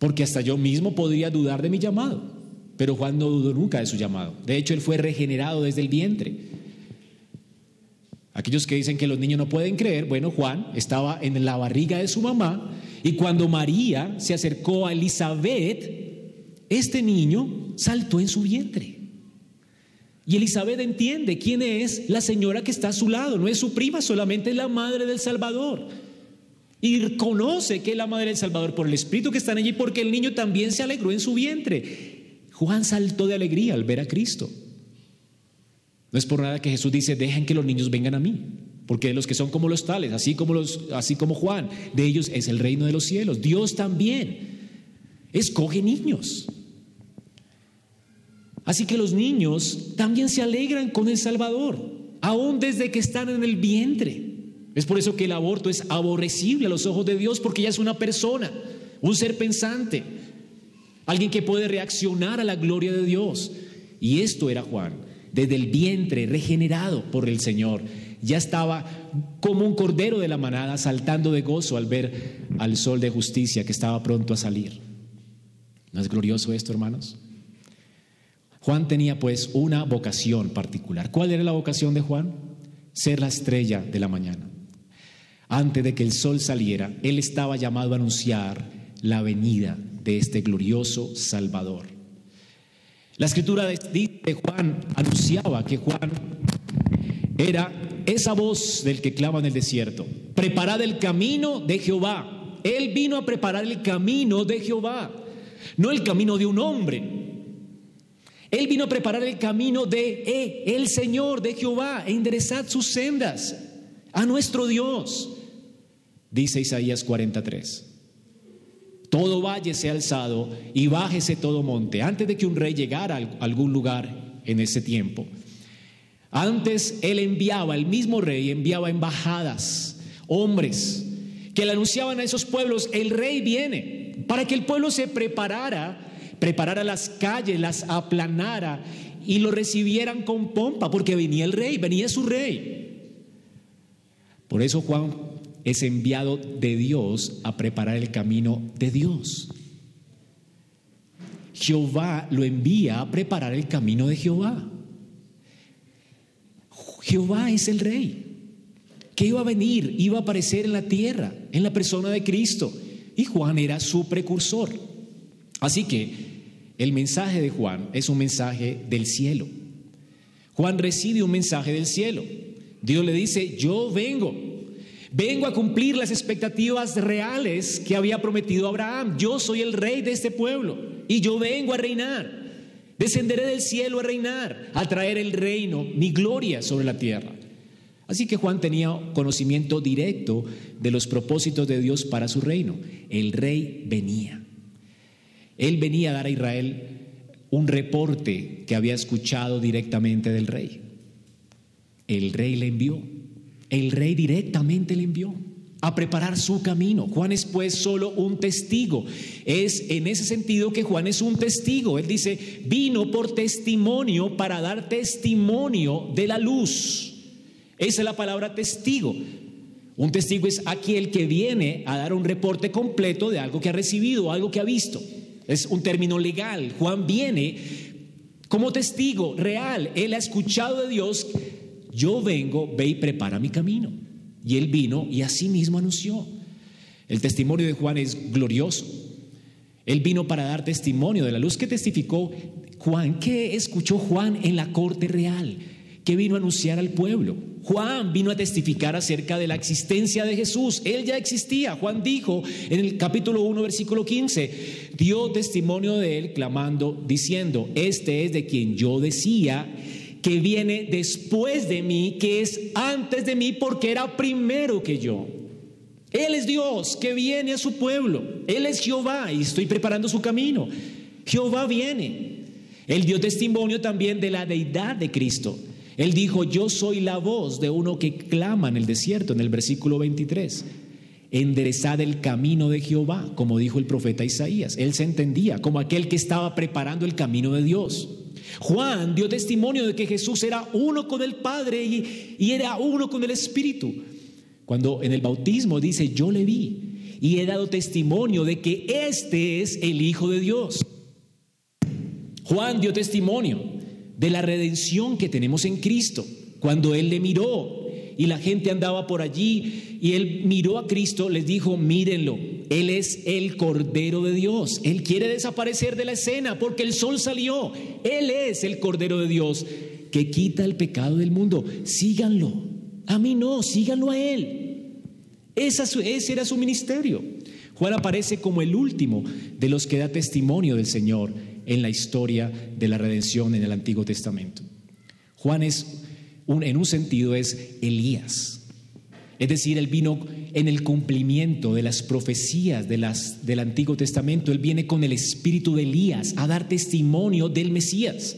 porque hasta yo mismo podría dudar de mi llamado. Pero Juan no dudó nunca de su llamado. De hecho, él fue regenerado desde el vientre. Aquellos que dicen que los niños no pueden creer, bueno, Juan estaba en la barriga de su mamá y cuando María se acercó a Elizabeth, este niño saltó en su vientre. Y Elizabeth entiende quién es la señora que está a su lado, no es su prima, solamente es la madre del Salvador. Y conoce que es la madre del Salvador por el Espíritu que está en ella porque el niño también se alegró en su vientre. Juan saltó de alegría al ver a Cristo. No es por nada que Jesús dice, dejen que los niños vengan a mí, porque de los que son como los tales, así como, los, así como Juan, de ellos es el reino de los cielos. Dios también escoge niños. Así que los niños también se alegran con el Salvador, aún desde que están en el vientre. Es por eso que el aborto es aborrecible a los ojos de Dios, porque ya es una persona, un ser pensante alguien que puede reaccionar a la gloria de Dios. Y esto era Juan, desde el vientre, regenerado por el Señor. Ya estaba como un cordero de la manada, saltando de gozo al ver al sol de justicia que estaba pronto a salir. ¿No es glorioso esto, hermanos? Juan tenía pues una vocación particular. ¿Cuál era la vocación de Juan? Ser la estrella de la mañana. Antes de que el sol saliera, él estaba llamado a anunciar la venida de este glorioso Salvador. La escritura de Juan anunciaba que Juan era esa voz del que clama en el desierto. Preparad el camino de Jehová. Él vino a preparar el camino de Jehová, no el camino de un hombre. Él vino a preparar el camino de eh, el Señor, de Jehová, e enderezad sus sendas a nuestro Dios, dice Isaías 43 todo valle sea alzado y bájese todo monte, antes de que un rey llegara a algún lugar en ese tiempo. Antes él enviaba, el mismo rey enviaba embajadas, hombres, que le anunciaban a esos pueblos, el rey viene, para que el pueblo se preparara, preparara las calles, las aplanara y lo recibieran con pompa, porque venía el rey, venía su rey. Por eso Juan es enviado de Dios a preparar el camino de Dios. Jehová lo envía a preparar el camino de Jehová. Jehová es el rey que iba a venir, iba a aparecer en la tierra, en la persona de Cristo. Y Juan era su precursor. Así que el mensaje de Juan es un mensaje del cielo. Juan recibe un mensaje del cielo. Dios le dice, yo vengo, Vengo a cumplir las expectativas reales que había prometido Abraham. Yo soy el rey de este pueblo y yo vengo a reinar. Descenderé del cielo a reinar, a traer el reino, mi gloria sobre la tierra. Así que Juan tenía conocimiento directo de los propósitos de Dios para su reino. El rey venía. Él venía a dar a Israel un reporte que había escuchado directamente del rey. El rey le envió. El rey directamente le envió a preparar su camino. Juan es pues solo un testigo. Es en ese sentido que Juan es un testigo. Él dice, vino por testimonio para dar testimonio de la luz. Esa es la palabra testigo. Un testigo es aquel que viene a dar un reporte completo de algo que ha recibido, algo que ha visto. Es un término legal. Juan viene como testigo real. Él ha escuchado de Dios yo vengo, ve y prepara mi camino. Y él vino y así mismo anunció. El testimonio de Juan es glorioso. Él vino para dar testimonio de la luz que testificó Juan. ¿Qué escuchó Juan en la corte real? ¿Qué vino a anunciar al pueblo? Juan vino a testificar acerca de la existencia de Jesús. Él ya existía. Juan dijo en el capítulo 1, versículo 15, dio testimonio de él clamando, diciendo, este es de quien yo decía que viene después de mí, que es antes de mí, porque era primero que yo. Él es Dios que viene a su pueblo. Él es Jehová y estoy preparando su camino. Jehová viene. Él dio testimonio también de la deidad de Cristo. Él dijo, yo soy la voz de uno que clama en el desierto, en el versículo 23. Enderezad el camino de Jehová, como dijo el profeta Isaías. Él se entendía como aquel que estaba preparando el camino de Dios. Juan dio testimonio de que Jesús era uno con el Padre y, era uno con el Espíritu. Cuando en el bautismo dice, yo le vi y he dado testimonio de que este es el Hijo de Dios. Juan dio testimonio de la redención que tenemos en Cristo. Cuando Él le miró y la gente andaba por allí y Él miró a Cristo, les dijo, mírenlo, él es el Cordero de Dios. Él quiere desaparecer de la escena porque el sol salió. Él es el Cordero de Dios que quita el pecado del mundo. Síganlo. A mí no, síganlo a Él. ese era su ministerio. Juan aparece como el último de los que da testimonio del Señor en la historia de la redención en el Antiguo Testamento. Juan es, en un sentido, es Elías. Es decir, Él vino en el cumplimiento de las profecías de las, del Antiguo Testamento. Él viene con el espíritu de Elías a dar testimonio del Mesías.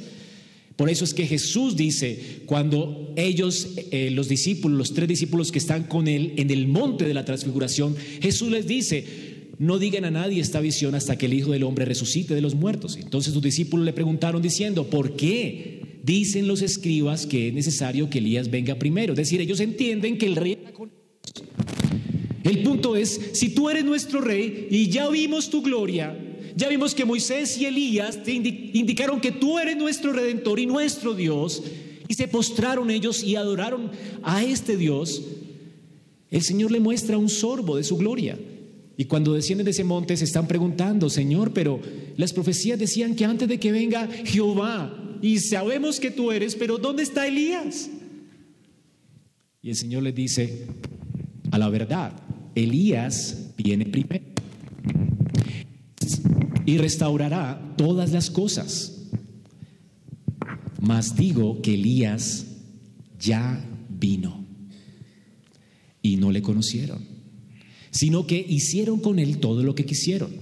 Por eso es que Jesús dice, cuando ellos, eh, los discípulos, los tres discípulos que están con Él en el monte de la transfiguración, Jesús les dice, no digan a nadie esta visión hasta que el Hijo del Hombre resucite de los muertos. Entonces sus discípulos le preguntaron diciendo, ¿por qué dicen los escribas que es necesario que Elías venga primero? Es decir, ellos entienden que el rey el punto es, si tú eres nuestro rey y ya vimos tu gloria, ya vimos que Moisés y Elías te indicaron que tú eres nuestro redentor y nuestro Dios, y se postraron ellos y adoraron a este Dios, el Señor le muestra un sorbo de su gloria. Y cuando descienden de ese monte se están preguntando, Señor, pero las profecías decían que antes de que venga Jehová, y sabemos que tú eres, pero ¿dónde está Elías? Y el Señor les dice, a la verdad, Elías viene primero y restaurará todas las cosas. Mas digo que Elías ya vino y no le conocieron, sino que hicieron con él todo lo que quisieron.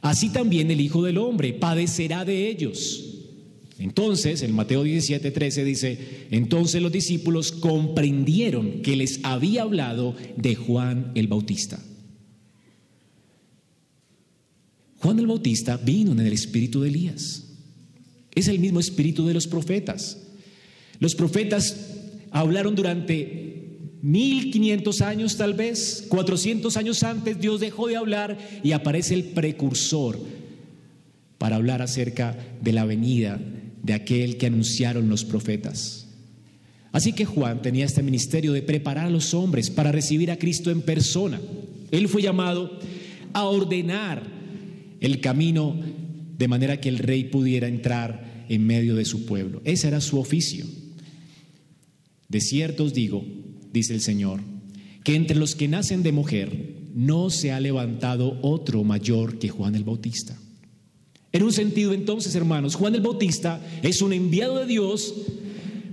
Así también el Hijo del Hombre padecerá de ellos. Entonces, en Mateo 17, 13 dice, entonces los discípulos comprendieron que les había hablado de Juan el Bautista. Juan el Bautista vino en el espíritu de Elías. Es el mismo espíritu de los profetas. Los profetas hablaron durante 1500 años tal vez, 400 años antes Dios dejó de hablar y aparece el precursor para hablar acerca de la venida de aquel que anunciaron los profetas. Así que Juan tenía este ministerio de preparar a los hombres para recibir a Cristo en persona. Él fue llamado a ordenar el camino de manera que el rey pudiera entrar en medio de su pueblo. Ese era su oficio. De cierto os digo, dice el Señor, que entre los que nacen de mujer no se ha levantado otro mayor que Juan el Bautista. En un sentido entonces, hermanos, Juan el Bautista es un enviado de Dios,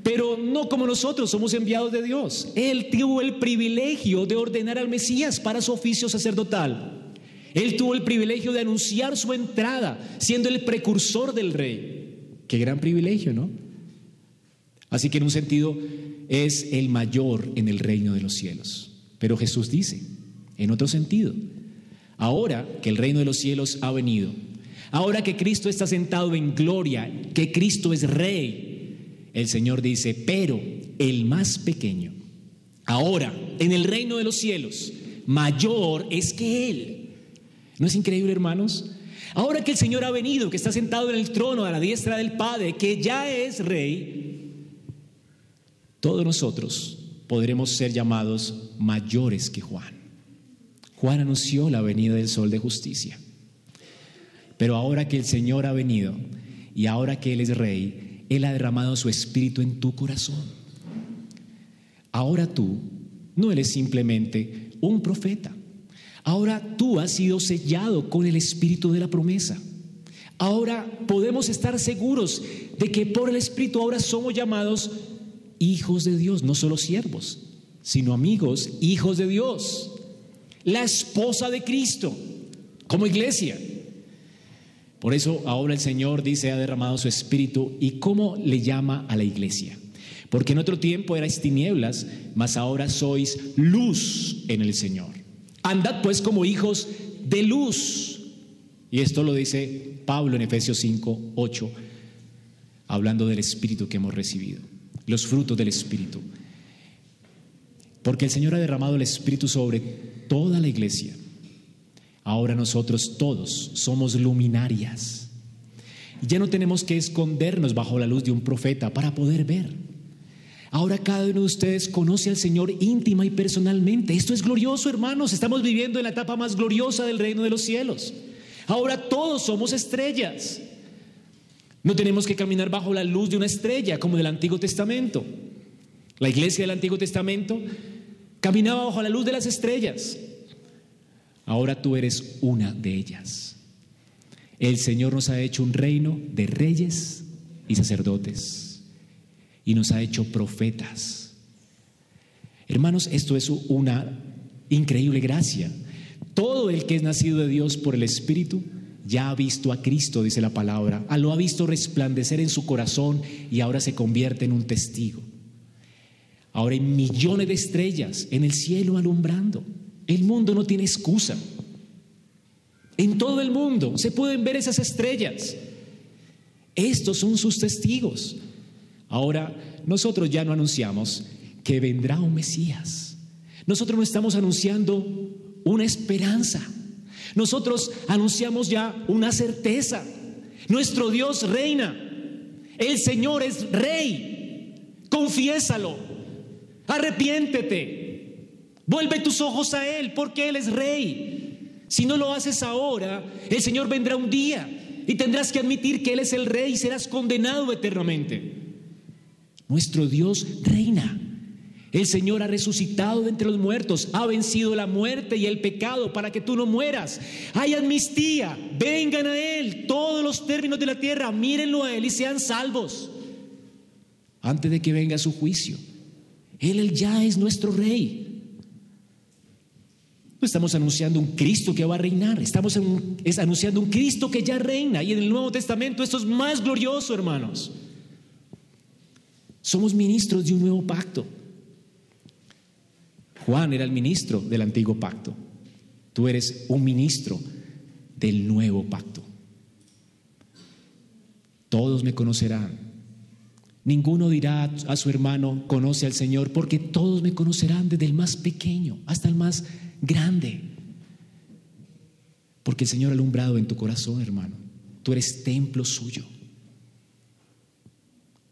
pero no como nosotros somos enviados de Dios. Él tuvo el privilegio de ordenar al Mesías para su oficio sacerdotal. Él tuvo el privilegio de anunciar su entrada, siendo el precursor del rey. Qué gran privilegio, ¿no? Así que en un sentido, es el mayor en el reino de los cielos. Pero Jesús dice, en otro sentido, ahora que el reino de los cielos ha venido, ahora que Cristo está sentado en gloria, que Cristo es rey, el Señor dice, pero el más pequeño, ahora en el reino de los cielos, mayor es que Él. ¿No es increíble, hermanos? Ahora que el Señor ha venido, que está sentado en el trono a la diestra del Padre, que ya es rey, todos nosotros podremos ser llamados mayores que Juan. Juan anunció la venida del sol de justicia. Pero ahora que el Señor ha venido y ahora que Él es rey, Él ha derramado su espíritu en tu corazón. Ahora tú no eres simplemente un profeta. Ahora tú has sido sellado con el espíritu de la promesa. Ahora podemos estar seguros de que por el espíritu ahora somos llamados hijos de Dios, no solo siervos, sino amigos, hijos de Dios. La esposa de Cristo, como iglesia. Por eso ahora el Señor dice, ha derramado su espíritu. ¿Y cómo le llama a la iglesia? Porque en otro tiempo erais tinieblas, mas ahora sois luz en el Señor. Andad pues como hijos de luz. Y esto lo dice Pablo en Efesios 5, 8, hablando del Espíritu que hemos recibido, los frutos del Espíritu. Porque el Señor ha derramado el Espíritu sobre toda la iglesia. Ahora nosotros todos somos luminarias. Ya no tenemos que escondernos bajo la luz de un profeta para poder ver. Ahora cada uno de ustedes conoce al Señor íntima y personalmente. Esto es glorioso, hermanos. Estamos viviendo en la etapa más gloriosa del reino de los cielos. Ahora todos somos estrellas. No tenemos que caminar bajo la luz de una estrella como del Antiguo Testamento. La iglesia del Antiguo Testamento caminaba bajo la luz de las estrellas. Ahora tú eres una de ellas. El Señor nos ha hecho un reino de reyes y sacerdotes y nos ha hecho profetas. Hermanos, esto es una increíble gracia. Todo el que es nacido de Dios por el Espíritu ya ha visto a Cristo, dice la palabra, ah, lo ha visto resplandecer en su corazón y ahora se convierte en un testigo. Ahora hay millones de estrellas en el cielo alumbrando. El mundo no tiene excusa. En todo el mundo se pueden ver esas estrellas. Estos son sus testigos. Ahora, nosotros ya no anunciamos que vendrá un Mesías. Nosotros no estamos anunciando una esperanza. Nosotros anunciamos ya una certeza. Nuestro Dios reina. El Señor es rey. Confiésalo. Arrepiéntete. Vuelve tus ojos a Él porque Él es rey. Si no lo haces ahora, el Señor vendrá un día y tendrás que admitir que Él es el rey y serás condenado eternamente. Nuestro Dios reina. El Señor ha resucitado de entre los muertos, ha vencido la muerte y el pecado para que tú no mueras. Hay amnistía, vengan a Él todos los términos de la tierra, mírenlo a Él y sean salvos antes de que venga su juicio. Él, ya es nuestro rey. Estamos anunciando un Cristo que va a reinar, estamos anunciando un Cristo que ya reina. Y en el Nuevo Testamento esto es más glorioso, hermanos. Somos ministros de un nuevo pacto. Juan era el ministro del antiguo pacto. Tú eres un ministro del nuevo pacto. Todos me conocerán. Ninguno dirá a su hermano, conoce al Señor, porque todos me conocerán desde el más pequeño hasta el más grande. Porque el Señor ha alumbrado en tu corazón, hermano. Tú eres templo suyo.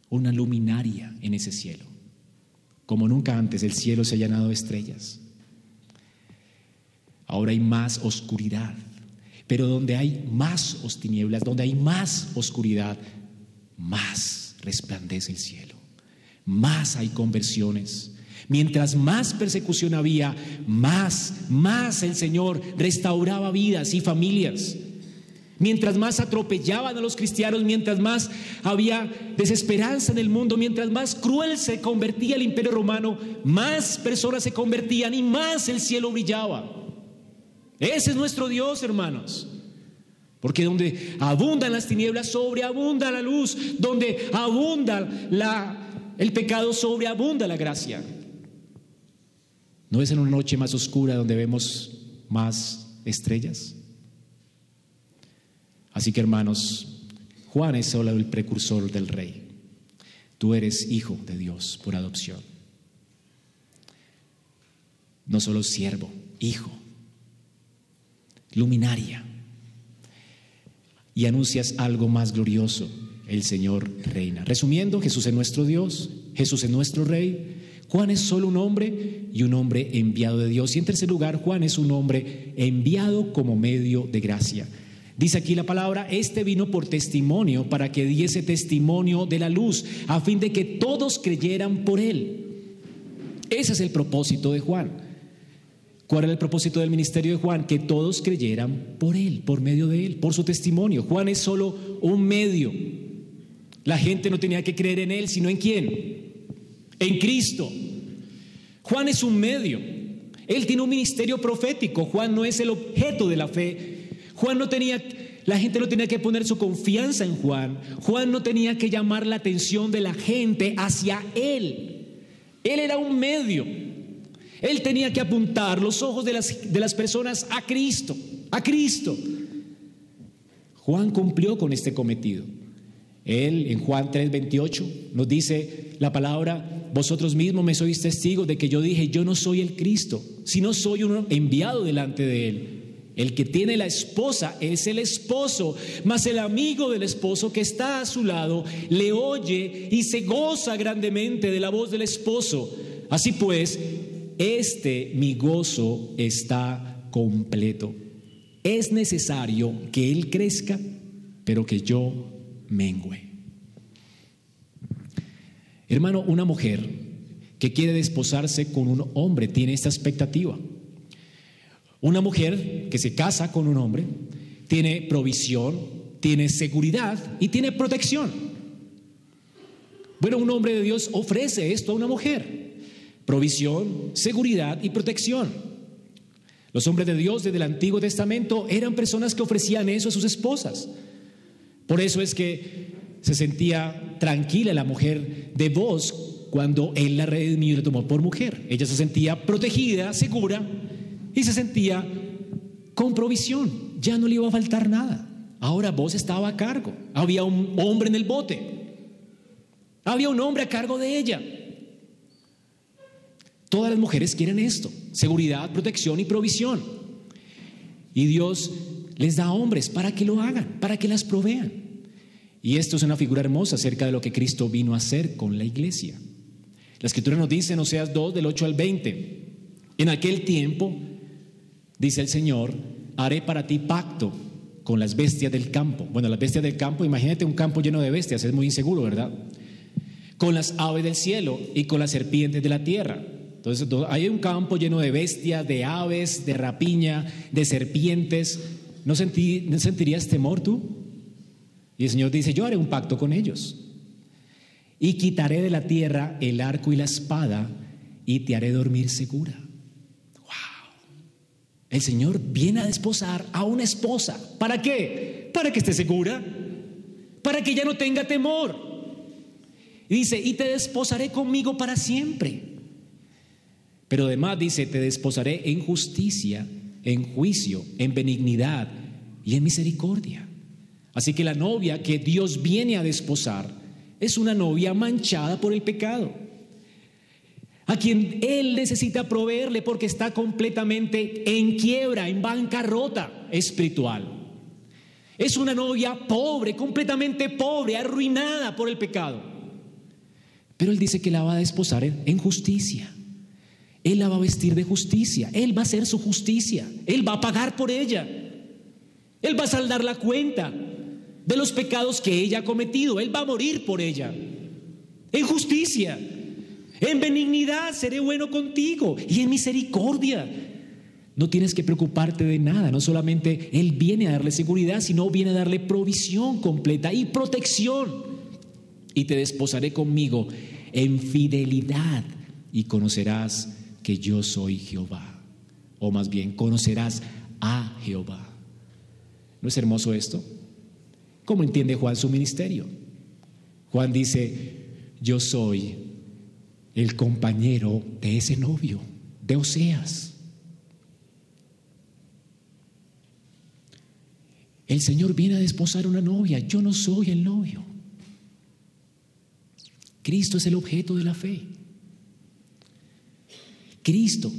Una luminaria en ese cielo. Como nunca antes el cielo se ha llenado de estrellas. Ahora hay más oscuridad. Pero donde hay más tinieblas, donde hay más oscuridad, más resplandece el cielo. Más hay conversiones Mientras más persecución había, más, más el Señor restauraba vidas y familias. Mientras más atropellaban a los cristianos, mientras más había desesperanza en el mundo, mientras más cruel se convertía el imperio romano, más personas se convertían y más el cielo brillaba. Ese es nuestro Dios, hermanos. Porque donde abundan las tinieblas, sobreabunda la luz. Donde abunda la el pecado sobreabunda la gracia. ¿No es en una noche más oscura donde vemos más estrellas? Así que hermanos, Juan es solo el precursor del rey. Tú eres hijo de Dios por adopción. No solo siervo, hijo, luminaria. Y anuncias algo más glorioso, el Señor reina. Resumiendo, Jesús es nuestro Dios, Jesús es nuestro Rey. Juan es solo un hombre y un hombre enviado de Dios. Y en tercer lugar, Juan es un hombre enviado como medio de gracia. Dice aquí la palabra, este vino por testimonio para que diese testimonio de la luz, a fin de que todos creyeran por él. Ese es el propósito de Juan. ¿Cuál era el propósito del ministerio de Juan? Que todos creyeran por él, por medio de él, por su testimonio. Juan es solo un medio. La gente no tenía que creer en él, sino en quién? En Cristo. Juan es un medio. Él tiene un ministerio profético. Juan no es el objeto de la fe, Juan no tenía, la gente no tenía que poner su confianza en Juan. Juan no tenía que llamar la atención de la gente hacia él. Él era un medio. Él tenía que apuntar los ojos de las, de las personas a Cristo, a Cristo. Juan cumplió con este cometido. Él en Juan 3:28 nos dice la palabra, vosotros mismos me sois testigos de que yo dije, yo no soy el Cristo, sino soy uno enviado delante de él. El que tiene la esposa es el esposo, mas el amigo del esposo que está a su lado le oye y se goza grandemente de la voz del esposo. Así pues, este mi gozo está completo. Es necesario que él crezca, pero que yo mengüe. Hermano, una mujer que quiere desposarse con un hombre tiene esta expectativa. Una mujer que se casa con un hombre tiene provisión, tiene seguridad y tiene protección. Bueno, un hombre de Dios ofrece esto a una mujer. Provisión, seguridad y protección. Los hombres de Dios desde el Antiguo Testamento eran personas que ofrecían eso a sus esposas. Por eso es que se sentía tranquila la mujer de vos cuando él la redimió y la tomó por mujer. Ella se sentía protegida, segura y se sentía con provisión, ya no le iba a faltar nada. Ahora vos estaba a cargo, había un hombre en el bote, había un hombre a cargo de ella. Todas las mujeres quieren esto, seguridad, protección y provisión. Y Dios les da hombres para que lo hagan, para que las provean. Y esto es una figura hermosa acerca de lo que Cristo vino a hacer con la iglesia. La escritura nos dice en Oseas 2 del 8 al 20, en aquel tiempo dice el Señor, haré para ti pacto con las bestias del campo. Bueno, las bestias del campo, imagínate un campo lleno de bestias, es muy inseguro, ¿verdad? Con las aves del cielo y con las serpientes de la tierra. Entonces, hay un campo lleno de bestias, de aves, de rapiña, de serpientes. ¿No, ¿No sentirías temor tú? Y el Señor dice, yo haré un pacto con ellos. Y quitaré de la tierra el arco y la espada y te haré dormir segura. El Señor viene a desposar a una esposa. ¿Para qué? Para que esté segura, para que ella no tenga temor. Y dice, y te desposaré conmigo para siempre. Pero además dice, te desposaré en justicia, en juicio, en benignidad y en misericordia. Así que la novia que Dios viene a desposar es una novia manchada por el pecado a quien Él necesita proveerle porque está completamente en quiebra, en bancarrota espiritual. Es una novia pobre, completamente pobre, arruinada por el pecado. Pero Él dice que la va a desposar en justicia. Él la va a vestir de justicia. Él va a hacer su justicia. Él va a pagar por ella. Él va a saldar la cuenta de los pecados que ella ha cometido. Él va a morir por ella. En justicia. En benignidad seré bueno contigo y en misericordia. No tienes que preocuparte de nada, no solamente Él viene a darle seguridad, sino viene a darle provisión completa y protección. Y te desposaré conmigo en fidelidad y conocerás que yo soy Jehová. O más bien, conocerás a Jehová. ¿No es hermoso esto? ¿Cómo entiende Juan su ministerio? Juan dice, yo soy el compañero de ese novio, de Oseas. El Señor viene a desposar una novia, yo no soy el novio. Cristo es el objeto de la fe. Cristo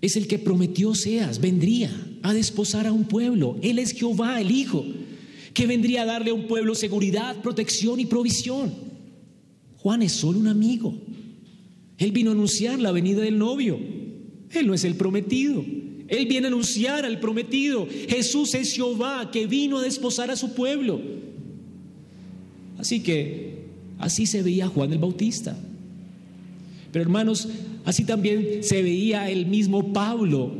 es el que prometió Oseas, vendría a desposar a un pueblo. Él es Jehová, el Hijo, que vendría a darle a un pueblo seguridad, protección y provisión. Juan es solo un amigo. Él vino a anunciar la venida del novio. Él no es el prometido. Él viene a anunciar al prometido. Jesús es Jehová que vino a desposar a su pueblo. Así que así se veía Juan el Bautista. Pero hermanos, así también se veía el mismo Pablo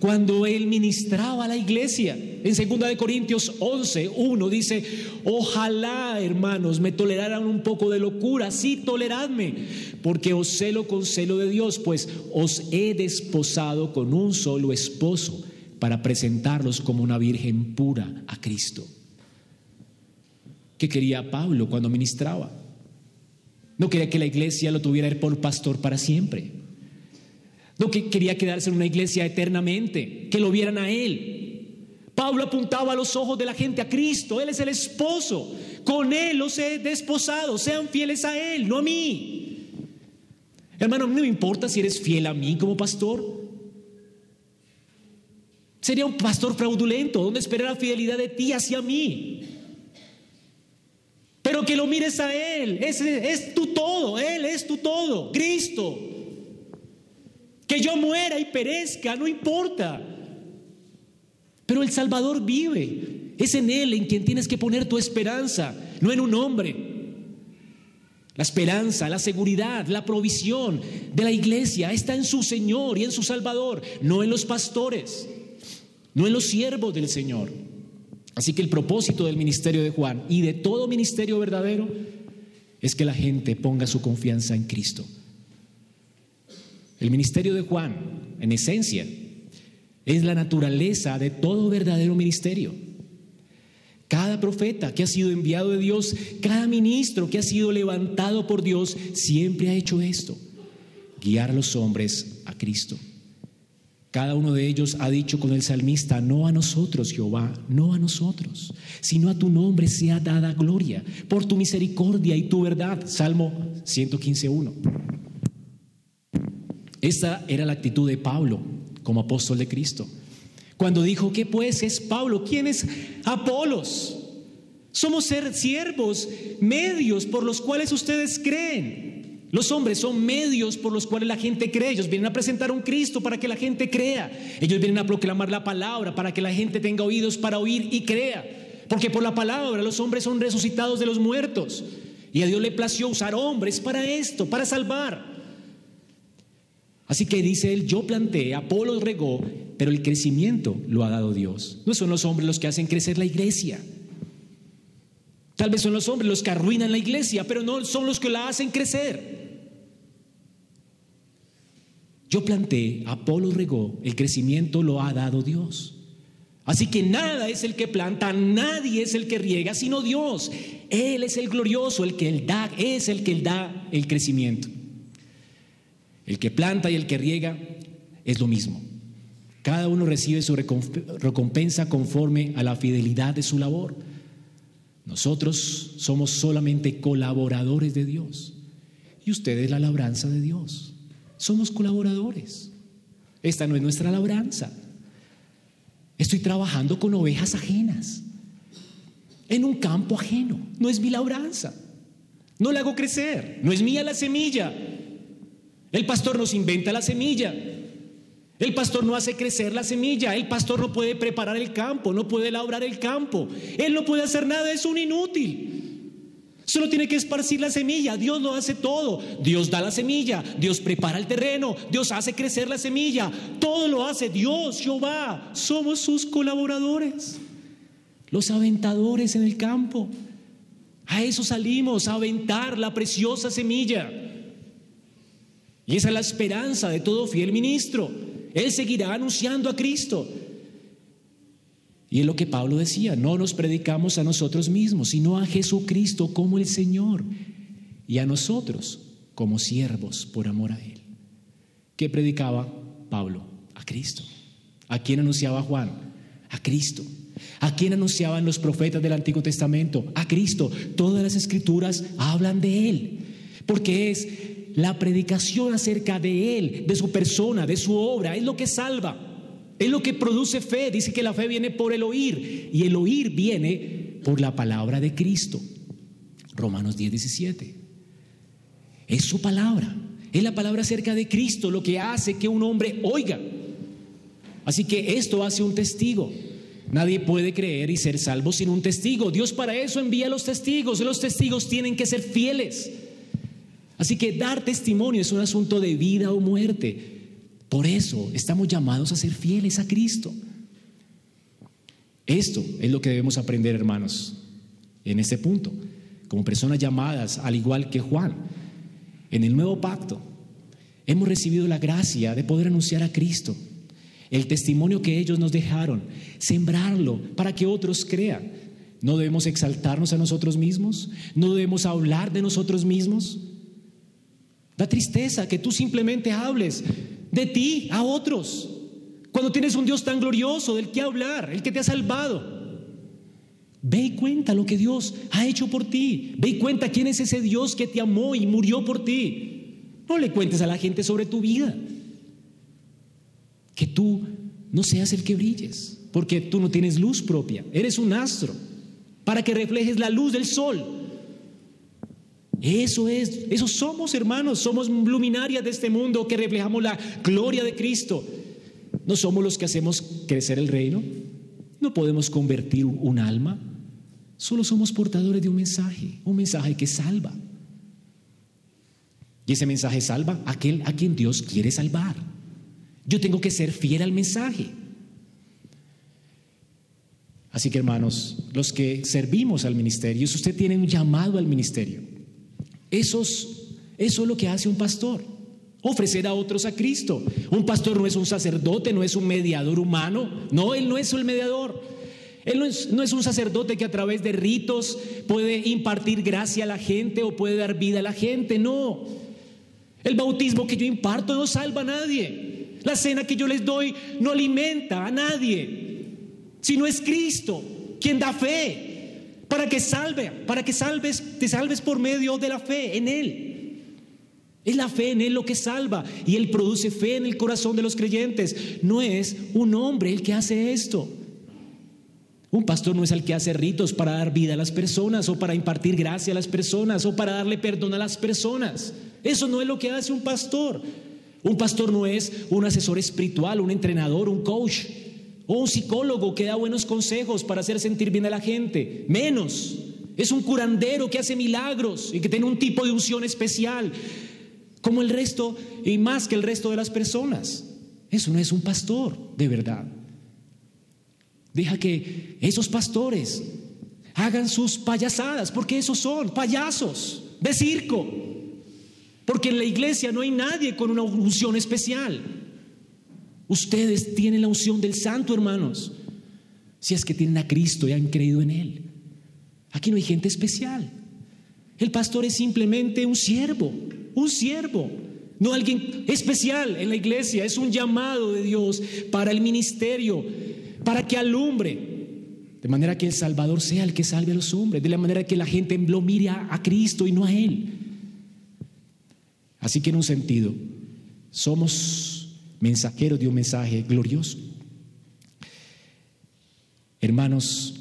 cuando él ministraba a la iglesia. En 2 de Corintios 11, 1 dice, ojalá hermanos me toleraran un poco de locura, sí toleradme, porque os celo con celo de Dios, pues os he desposado con un solo esposo para presentarlos como una virgen pura a Cristo. ¿Qué quería Pablo cuando ministraba? No quería que la iglesia lo tuviera por pastor para siempre. No que quería quedarse en una iglesia eternamente, que lo vieran a él. Pablo apuntaba a los ojos de la gente a Cristo, Él es el esposo, con Él los he desposado, sean fieles a Él, no a mí. Hermano, no me importa si eres fiel a mí como pastor. Sería un pastor fraudulento, donde espera la fidelidad de ti hacia mí. Que lo mires a Él, es, es tu todo, Él es tu todo, Cristo. Que yo muera y perezca, no importa. Pero el Salvador vive. Es en Él en quien tienes que poner tu esperanza, no en un hombre. La esperanza, la seguridad, la provisión de la iglesia está en su Señor y en su Salvador, no en los pastores, no en los siervos del Señor. Así que el propósito del ministerio de Juan y de todo ministerio verdadero es que la gente ponga su confianza en Cristo. El ministerio de Juan, en esencia, es la naturaleza de todo verdadero ministerio. Cada profeta que ha sido enviado de Dios, cada ministro que ha sido levantado por Dios, siempre ha hecho esto, guiar a los hombres a Cristo. Cada uno de ellos ha dicho con el salmista, no a nosotros, Jehová, no a nosotros, sino a tu nombre sea dada gloria por tu misericordia y tu verdad. Salmo 115.1. Esta era la actitud de Pablo como apóstol de Cristo. Cuando dijo, ¿qué pues es Pablo? ¿Quién es Apolos? Somos ser siervos, medios por los cuales ustedes creen. Los hombres son medios por los cuales la gente cree. Ellos vienen a presentar un Cristo para que la gente crea. Ellos vienen a proclamar la palabra para que la gente tenga oídos para oír y crea. Porque por la palabra los hombres son resucitados de los muertos. Y a Dios le plació usar hombres para esto, para salvar. Así que dice él, yo planté, Apolo regó, pero el crecimiento lo ha dado Dios. No son los hombres los que hacen crecer la iglesia. Tal vez son los hombres los que arruinan la iglesia, pero no son los que la hacen crecer. Yo planté, Apolo regó, el crecimiento lo ha dado Dios. Así que nada es el que planta, nadie es el que riega, sino Dios. Él es el glorioso, el que da, es el que da el crecimiento. El que planta y el que riega es lo mismo. Cada uno recibe su recompensa conforme a la fidelidad de su labor. Nosotros somos solamente colaboradores de Dios y ustedes la labranza de Dios. Somos colaboradores. Esta no es nuestra labranza. Estoy trabajando con ovejas ajenas, en un campo ajeno. No es mi labranza. No la hago crecer. No es mía la semilla. El pastor nos inventa la semilla. El pastor no hace crecer la semilla. El pastor no puede preparar el campo, no puede labrar el campo. Él no puede hacer nada, es un inútil. Solo tiene que esparcir la semilla. Dios lo hace todo. Dios da la semilla. Dios prepara el terreno. Dios hace crecer la semilla. Todo lo hace Dios, Jehová. Somos sus colaboradores. Los aventadores en el campo. A eso salimos, a aventar la preciosa semilla. Y esa es la esperanza de todo fiel ministro. Él seguirá anunciando a Cristo. Y es lo que Pablo decía, no nos predicamos a nosotros mismos, sino a Jesucristo como el Señor y a nosotros como siervos por amor a Él. ¿Qué predicaba Pablo? A Cristo. ¿A quién anunciaba Juan? A Cristo. ¿A quién anunciaban los profetas del Antiguo Testamento? A Cristo. Todas las escrituras hablan de Él, porque es la predicación acerca de Él, de su persona, de su obra, es lo que salva, es lo que produce fe. Dice que la fe viene por el oír y el oír viene por la palabra de Cristo. Romanos 10, 17. Es su palabra, es la palabra acerca de Cristo lo que hace que un hombre oiga. Así que esto hace un testigo. Nadie puede creer y ser salvo sin un testigo. Dios para eso envía los testigos. Los testigos tienen que ser fieles. Así que dar testimonio es un asunto de vida o muerte. Por eso estamos llamados a ser fieles a Cristo. Esto es lo que debemos aprender, hermanos, en este punto, como personas llamadas, al igual que Juan, en el nuevo pacto. Hemos recibido la gracia de poder anunciar a Cristo el testimonio que ellos nos dejaron, sembrarlo para que otros crean. No debemos exaltarnos a nosotros mismos, no debemos hablar de nosotros mismos. Da tristeza que tú simplemente hables de ti a otros, cuando tienes un Dios tan glorioso del que hablar, el que te ha salvado. Ve y cuenta lo que Dios ha hecho por ti. Ve y cuenta quién es ese Dios que te amó y murió por ti. No le cuentes a la gente sobre tu vida que tú no seas el que brilles, porque tú no tienes luz propia, eres un astro, para que reflejes la luz del sol. Eso es, eso somos hermanos, somos luminarias de este mundo que reflejamos la gloria de Cristo. No somos los que hacemos crecer el reino, no podemos convertir un alma, solo somos portadores de un mensaje, un mensaje que salva. Y ese mensaje salva a aquel a quien Dios quiere salvar. Yo tengo que ser fiel al mensaje. Así que hermanos, los que servimos al ministerio, si usted tiene un llamado al ministerio, eso es lo que hace un pastor, ofrecer a otros a Cristo. Un pastor no es un sacerdote, no es un mediador humano, no, él no es el mediador. Él no es, no es un sacerdote que a través de ritos puede impartir gracia a la gente o puede dar vida a la gente, no. El bautismo que yo imparto no salva a nadie. La cena que yo les doy no alimenta a nadie, sino es Cristo quien da fe para que salve, para que salves, te salves por medio de la fe en Él. Es la fe en Él lo que salva y Él produce fe en el corazón de los creyentes. No es un hombre el que hace esto. Un pastor no es el que hace ritos para dar vida a las personas o para impartir gracia a las personas o para darle perdón a las personas. Eso no es lo que hace un pastor. Un pastor no es un asesor espiritual, un entrenador, un coach o un psicólogo que da buenos consejos para hacer sentir bien a la gente. Menos. Es un curandero que hace milagros y que tiene un tipo de unción especial, como el resto y más que el resto de las personas. Eso no es un pastor, de verdad. Deja que esos pastores hagan sus payasadas, porque esos son payasos de circo. Porque en la iglesia no hay nadie con una unción especial. Ustedes tienen la unción del santo, hermanos. Si es que tienen a Cristo y han creído en Él. Aquí no hay gente especial. El pastor es simplemente un siervo, un siervo, no alguien especial en la iglesia. Es un llamado de Dios para el ministerio, para que alumbre. De manera que el Salvador sea el que salve a los hombres. De la manera que la gente lo mire a Cristo y no a Él. Así que en un sentido, somos mensajeros de un mensaje glorioso. Hermanos,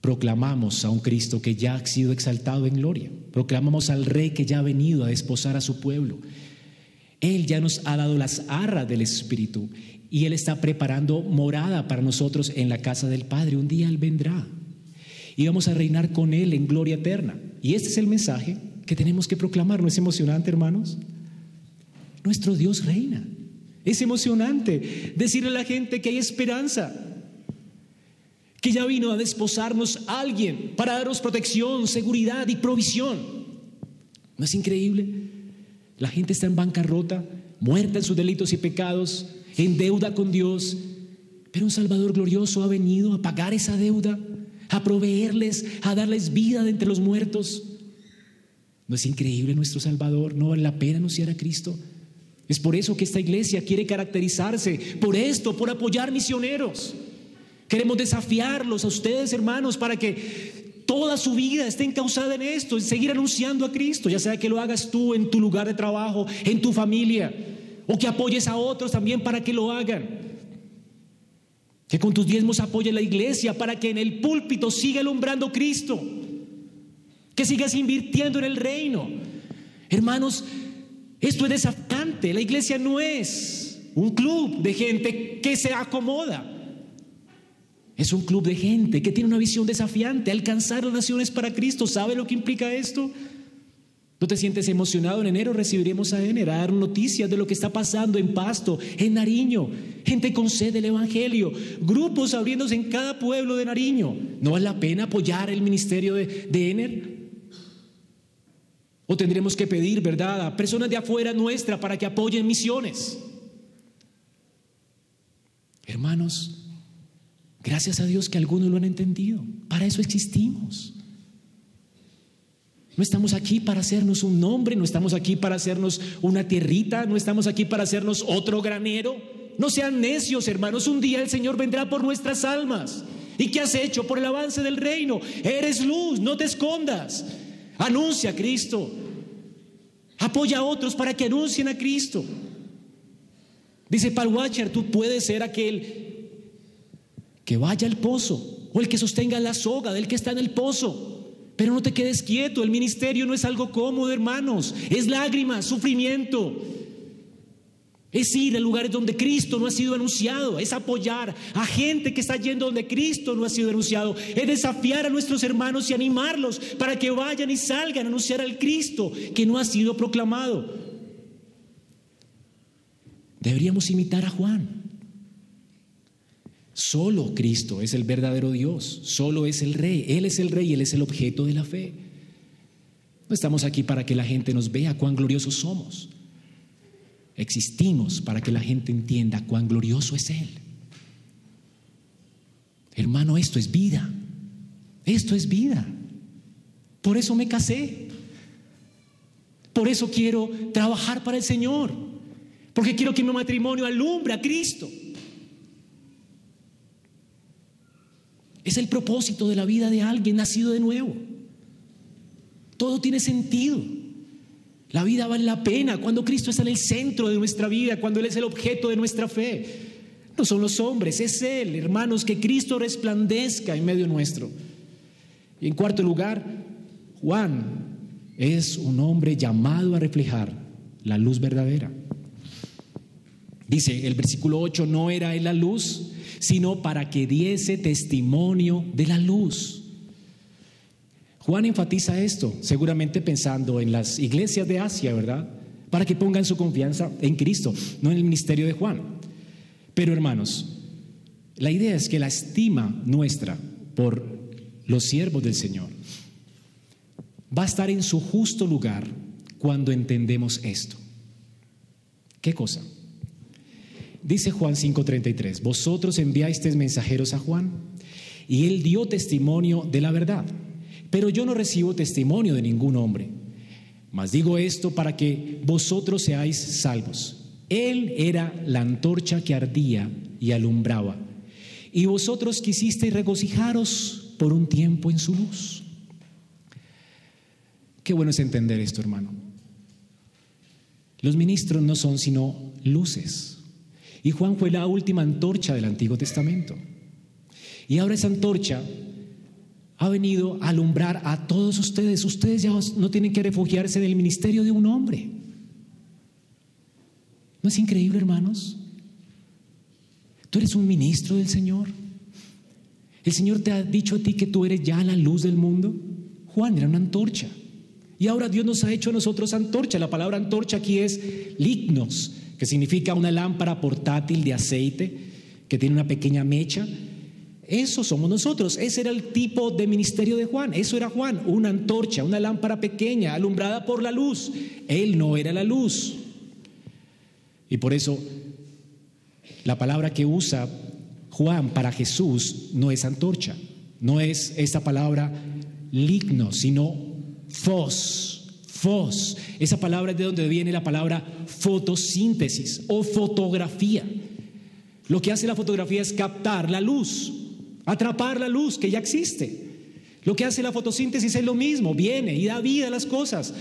proclamamos a un Cristo que ya ha sido exaltado en gloria. Proclamamos al Rey que ya ha venido a desposar a su pueblo. Él ya nos ha dado las arras del Espíritu y Él está preparando morada para nosotros en la casa del Padre. Un día Él vendrá y vamos a reinar con Él en gloria eterna. Y este es el mensaje que tenemos que proclamar. ¿No es emocionante, hermanos? Nuestro Dios reina. Es emocionante decirle a la gente que hay esperanza, que ya vino a desposarnos alguien para darnos protección, seguridad y provisión. ¿No es increíble? La gente está en bancarrota, muerta en sus delitos y pecados, en deuda con Dios, pero un Salvador glorioso ha venido a pagar esa deuda, a proveerles, a darles vida de entre los muertos. ¿No es increíble nuestro Salvador? ¿No vale la pena anunciar a Cristo? Es por eso que esta iglesia quiere caracterizarse, por esto, por apoyar misioneros. Queremos desafiarlos a ustedes, hermanos, para que toda su vida esté encausada en esto, en seguir anunciando a Cristo, ya sea que lo hagas tú en tu lugar de trabajo, en tu familia, o que apoyes a otros también para que lo hagan. Que con tus diezmos apoyes la iglesia para que en el púlpito siga alumbrando Cristo. Que sigas invirtiendo en el reino. Hermanos, esto es desafiante. La iglesia no es un club de gente que se acomoda. Es un club de gente que tiene una visión desafiante, alcanzar las naciones para Cristo. ¿Sabe lo que implica esto? ¿No te sientes emocionado? En enero recibiremos a Ener a dar noticias de lo que está pasando en Pasto, en Nariño. Gente con sed del Evangelio. Grupos abriéndose en cada pueblo de Nariño. ¿No vale la pena apoyar el ministerio de, de Ener? O tendremos que pedir, ¿verdad?, a personas de afuera nuestra para que apoyen misiones. Hermanos, gracias a Dios que algunos lo han entendido. Para eso existimos. No estamos aquí para hacernos un nombre, no estamos aquí para hacernos una tierrita, no estamos aquí para hacernos otro granero. No sean necios, hermanos. Un día el Señor vendrá por nuestras almas. ¿Y qué has hecho por el avance del reino? Eres luz, no te escondas. Anuncia a Cristo. Apoya a otros para que anuncien a Cristo. Dice Paul Watcher, tú puedes ser aquel que vaya al pozo o el que sostenga la soga del que está en el pozo. Pero no te quedes quieto, el ministerio no es algo cómodo, hermanos, es lágrimas, sufrimiento. Es ir a lugares donde Cristo no ha sido anunciado, es apoyar a gente que está yendo donde Cristo no ha sido anunciado, es desafiar a nuestros hermanos y animarlos para que vayan y salgan a anunciar al Cristo que no ha sido proclamado. Deberíamos imitar a Juan. Solo Cristo es el verdadero Dios, solo es el Rey, Él es el Rey, Él es el objeto de la fe. No estamos aquí para que la gente nos vea cuán gloriosos somos. Existimos para que la gente entienda cuán glorioso es Él. Hermano, esto es vida. Esto es vida. Por eso me casé. Por eso quiero trabajar para el Señor. Porque quiero que mi matrimonio alumbre a Cristo. Es el propósito de la vida de alguien nacido de nuevo. Todo tiene sentido. La vida vale la pena cuando Cristo está en el centro de nuestra vida, cuando Él es el objeto de nuestra fe. No son los hombres, es Él, hermanos, que Cristo resplandezca en medio nuestro. Y en cuarto lugar, Juan es un hombre llamado a reflejar la luz verdadera. Dice el versículo 8, no era Él la luz, sino para que diese testimonio de la luz. Juan enfatiza esto, seguramente pensando en las iglesias de Asia, ¿verdad? Para que pongan su confianza en Cristo, no en el ministerio de Juan. Pero hermanos, la idea es que la estima nuestra por los siervos del Señor va a estar en su justo lugar cuando entendemos esto. ¿Qué cosa? Dice Juan 5:33, vosotros enviasteis mensajeros a Juan y él dio testimonio de la verdad pero yo no recibo testimonio de ningún hombre. Mas digo esto para que vosotros seáis salvos. Él era la antorcha que ardía y alumbraba, y vosotros quisisteis regocijaros por un tiempo en su luz. Qué bueno es entender esto, hermano. Los ministros no son sino luces. Y Juan fue la última antorcha del Antiguo Testamento. Y ahora esa antorcha ha venido a alumbrar a todos ustedes. Ustedes ya no tienen que refugiarse en el ministerio de un hombre. ¿No es increíble, hermanos? Tú eres un ministro del Señor. El Señor te ha dicho a ti que tú eres ya la luz del mundo. Juan era una antorcha. Y ahora Dios nos ha hecho a nosotros antorcha. La palabra antorcha aquí es lignos, que significa una lámpara portátil de aceite que tiene una pequeña mecha eso somos nosotros. Ese era el tipo de ministerio de Juan. Eso era Juan, una antorcha, una lámpara pequeña, alumbrada por la luz. Él no era la luz. Y por eso la palabra que usa Juan para Jesús no es antorcha, no es esta palabra ligno, sino fos, Fos, esa palabra es de donde viene la palabra fotosíntesis o fotografía. Lo que hace la fotografía es captar la luz, atrapar la luz que ya existe. Lo que hace la fotosíntesis es lo mismo, viene y da vida a las cosas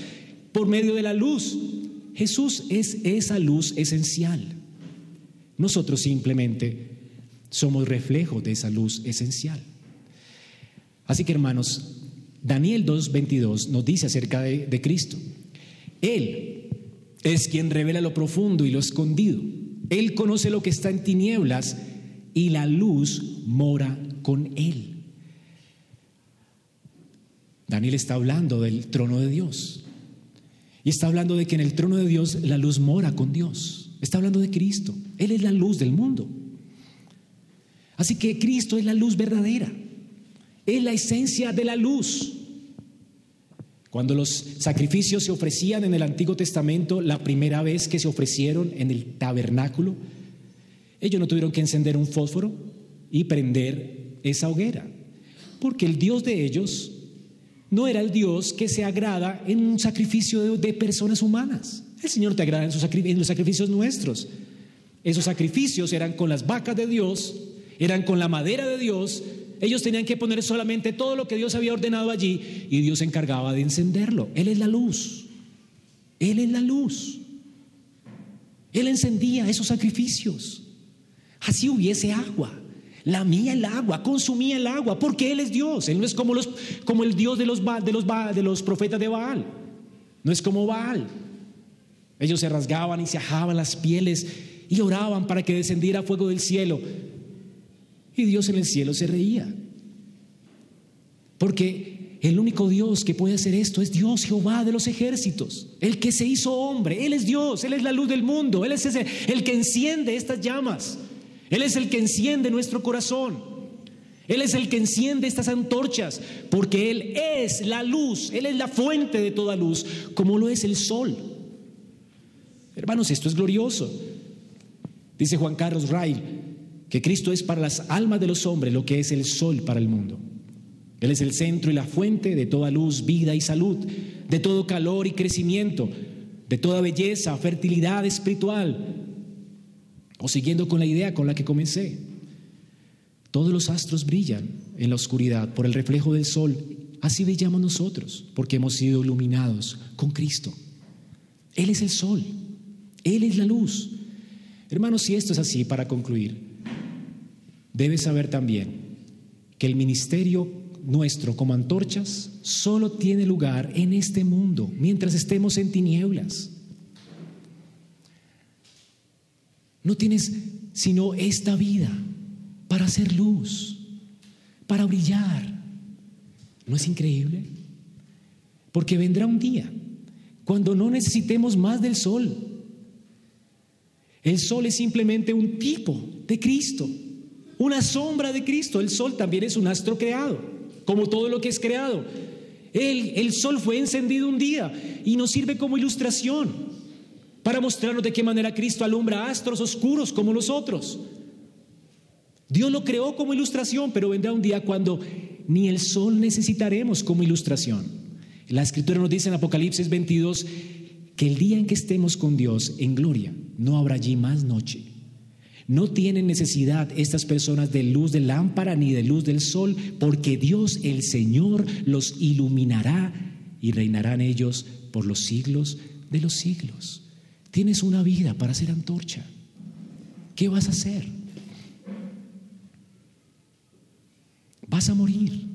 por medio de la luz. Jesús es esa luz esencial. Nosotros simplemente somos reflejo de esa luz esencial. Así que hermanos, Daniel 2.22 nos dice acerca de, de Cristo. Él es quien revela lo profundo y lo escondido. Él conoce lo que está en tinieblas y la luz mora con él. Daniel está hablando del trono de Dios. Y está hablando de que en el trono de Dios la luz mora con Dios. Está hablando de Cristo. Él es la luz del mundo. Así que Cristo es la luz verdadera. Es la esencia de la luz. Cuando los sacrificios se ofrecían en el Antiguo Testamento, la primera vez que se ofrecieron en el tabernáculo, ellos no tuvieron que encender un fósforo y prender esa hoguera, porque el Dios de ellos no era el Dios que se agrada en un sacrificio de, personas humanas. El Señor te agrada en, en los sacrificios nuestros. Esos sacrificios eran con las vacas de Dios, eran con la madera de Dios. Ellos tenían que poner solamente todo lo que Dios había ordenado allí y Dios se encargaba de encenderlo. Él es la luz. Él es la luz. Él encendía esos sacrificios. Así hubiese agua. Lamía el agua, consumía el agua, porque Él es Dios. Él no es como, los, como el Dios de los, de, los, de los profetas de Baal. No es como Baal. Ellos se rasgaban y se ajaban las pieles y oraban para que descendiera fuego del cielo. Y Dios en el cielo se reía. Porque el único Dios que puede hacer esto es Dios Jehová de los ejércitos, el que se hizo hombre. Él es Dios, Él es la luz del mundo, Él es el que enciende estas llamas. Él es el que enciende nuestro corazón. Él es el que enciende estas antorchas, porque Él es la luz, Él es la fuente de toda luz, como lo es el sol. Hermanos, esto es glorioso. Dice Juan Carlos Ray que Cristo es para las almas de los hombres lo que es el sol para el mundo. Él es el centro y la fuente de toda luz, vida y salud, de todo calor y crecimiento, de toda belleza, fertilidad espiritual, o siguiendo con la idea con la que comencé, todos los astros brillan en la oscuridad por el reflejo del sol. Así brillamos nosotros, porque hemos sido iluminados con Cristo. Él es el sol, Él es la luz. Hermanos, si esto es así, para concluir, debes saber también que el ministerio nuestro como antorchas solo tiene lugar en este mundo, mientras estemos en tinieblas. No tienes sino esta vida para hacer luz, para brillar. ¿No es increíble? Porque vendrá un día cuando no necesitemos más del sol. El sol es simplemente un tipo de Cristo, una sombra de Cristo. El sol también es un astro creado, como todo lo que es creado. El, el sol fue encendido un día y nos sirve como ilustración para mostrarnos de qué manera Cristo alumbra astros oscuros como nosotros. Dios lo creó como ilustración, pero vendrá un día cuando ni el sol necesitaremos como ilustración. La escritura nos dice en Apocalipsis 22 que el día en que estemos con Dios en gloria, no habrá allí más noche. No tienen necesidad estas personas de luz de lámpara ni de luz del sol, porque Dios el Señor los iluminará y reinarán ellos por los siglos de los siglos. Tienes una vida para ser antorcha. ¿Qué vas a hacer? Vas a morir.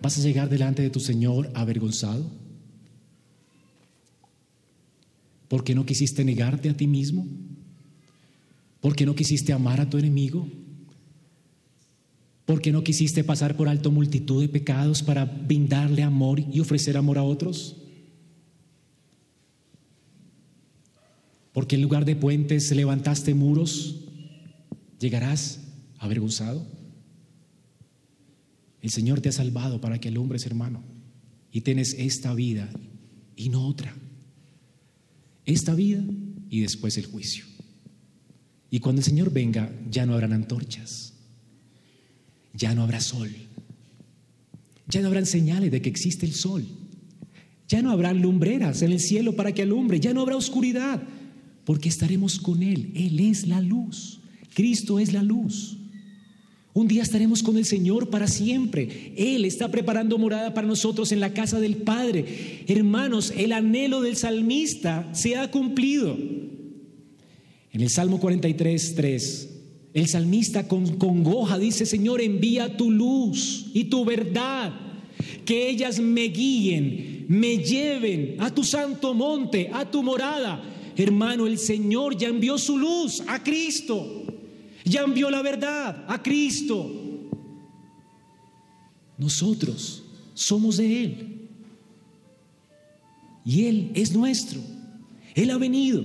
¿Vas a llegar delante de tu Señor avergonzado? ¿Porque no quisiste negarte a ti mismo? ¿Porque no quisiste amar a tu enemigo? ¿Porque no quisiste pasar por alto multitud de pecados para brindarle amor y ofrecer amor a otros? Porque en lugar de puentes levantaste muros, llegarás avergonzado. El Señor te ha salvado para que alumbres, hermano, y tienes esta vida y no otra. Esta vida y después el juicio. Y cuando el Señor venga, ya no habrán antorchas, ya no habrá sol, Ya no habrán señales de que existe el sol. Ya no habrán lumbreras en el cielo para que alumbre. Ya no habrá oscuridad, porque estaremos con Él. Él es la luz. Cristo es la luz. Un día estaremos con el Señor para siempre. Él está preparando morada para nosotros en la casa del Padre. Hermanos, el anhelo del salmista se ha cumplido. En el Salmo 43, 3, el salmista con congoja dice, Señor, envía tu luz y tu verdad, que ellas me guíen, me lleven a tu santo monte, a tu morada. Hermano, el Señor ya envió su luz a Cristo. Ya envió la verdad a Cristo. Nosotros somos de Él. Y Él es nuestro. Él ha venido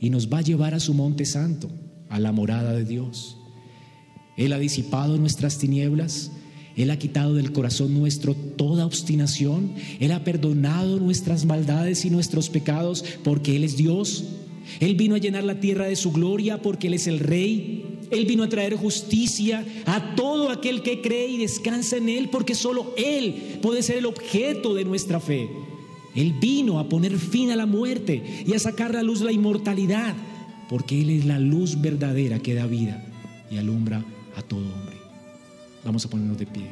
y nos va a llevar a su monte santo, a la morada de Dios. Él ha disipado nuestras tinieblas. Él ha quitado del corazón nuestro toda obstinación. Él ha perdonado nuestras maldades y nuestros pecados porque Él es Dios. Él vino a llenar la tierra de su gloria porque Él es el Rey. Él vino a traer justicia a todo aquel que cree y descansa en Él porque solo Él puede ser el objeto de nuestra fe. Él vino a poner fin a la muerte y a sacar a la luz la inmortalidad porque Él es la luz verdadera que da vida y alumbra a todo hombre. Vamos a ponernos de pie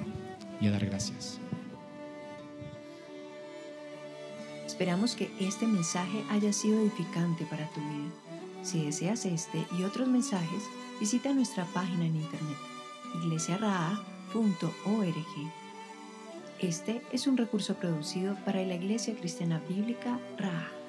y a dar gracias. Esperamos que este mensaje haya sido edificante para tu vida. Si deseas este y otros mensajes, visita nuestra página en internet iglesiaraa.org. Este es un recurso producido para la Iglesia Cristiana Bíblica Raha.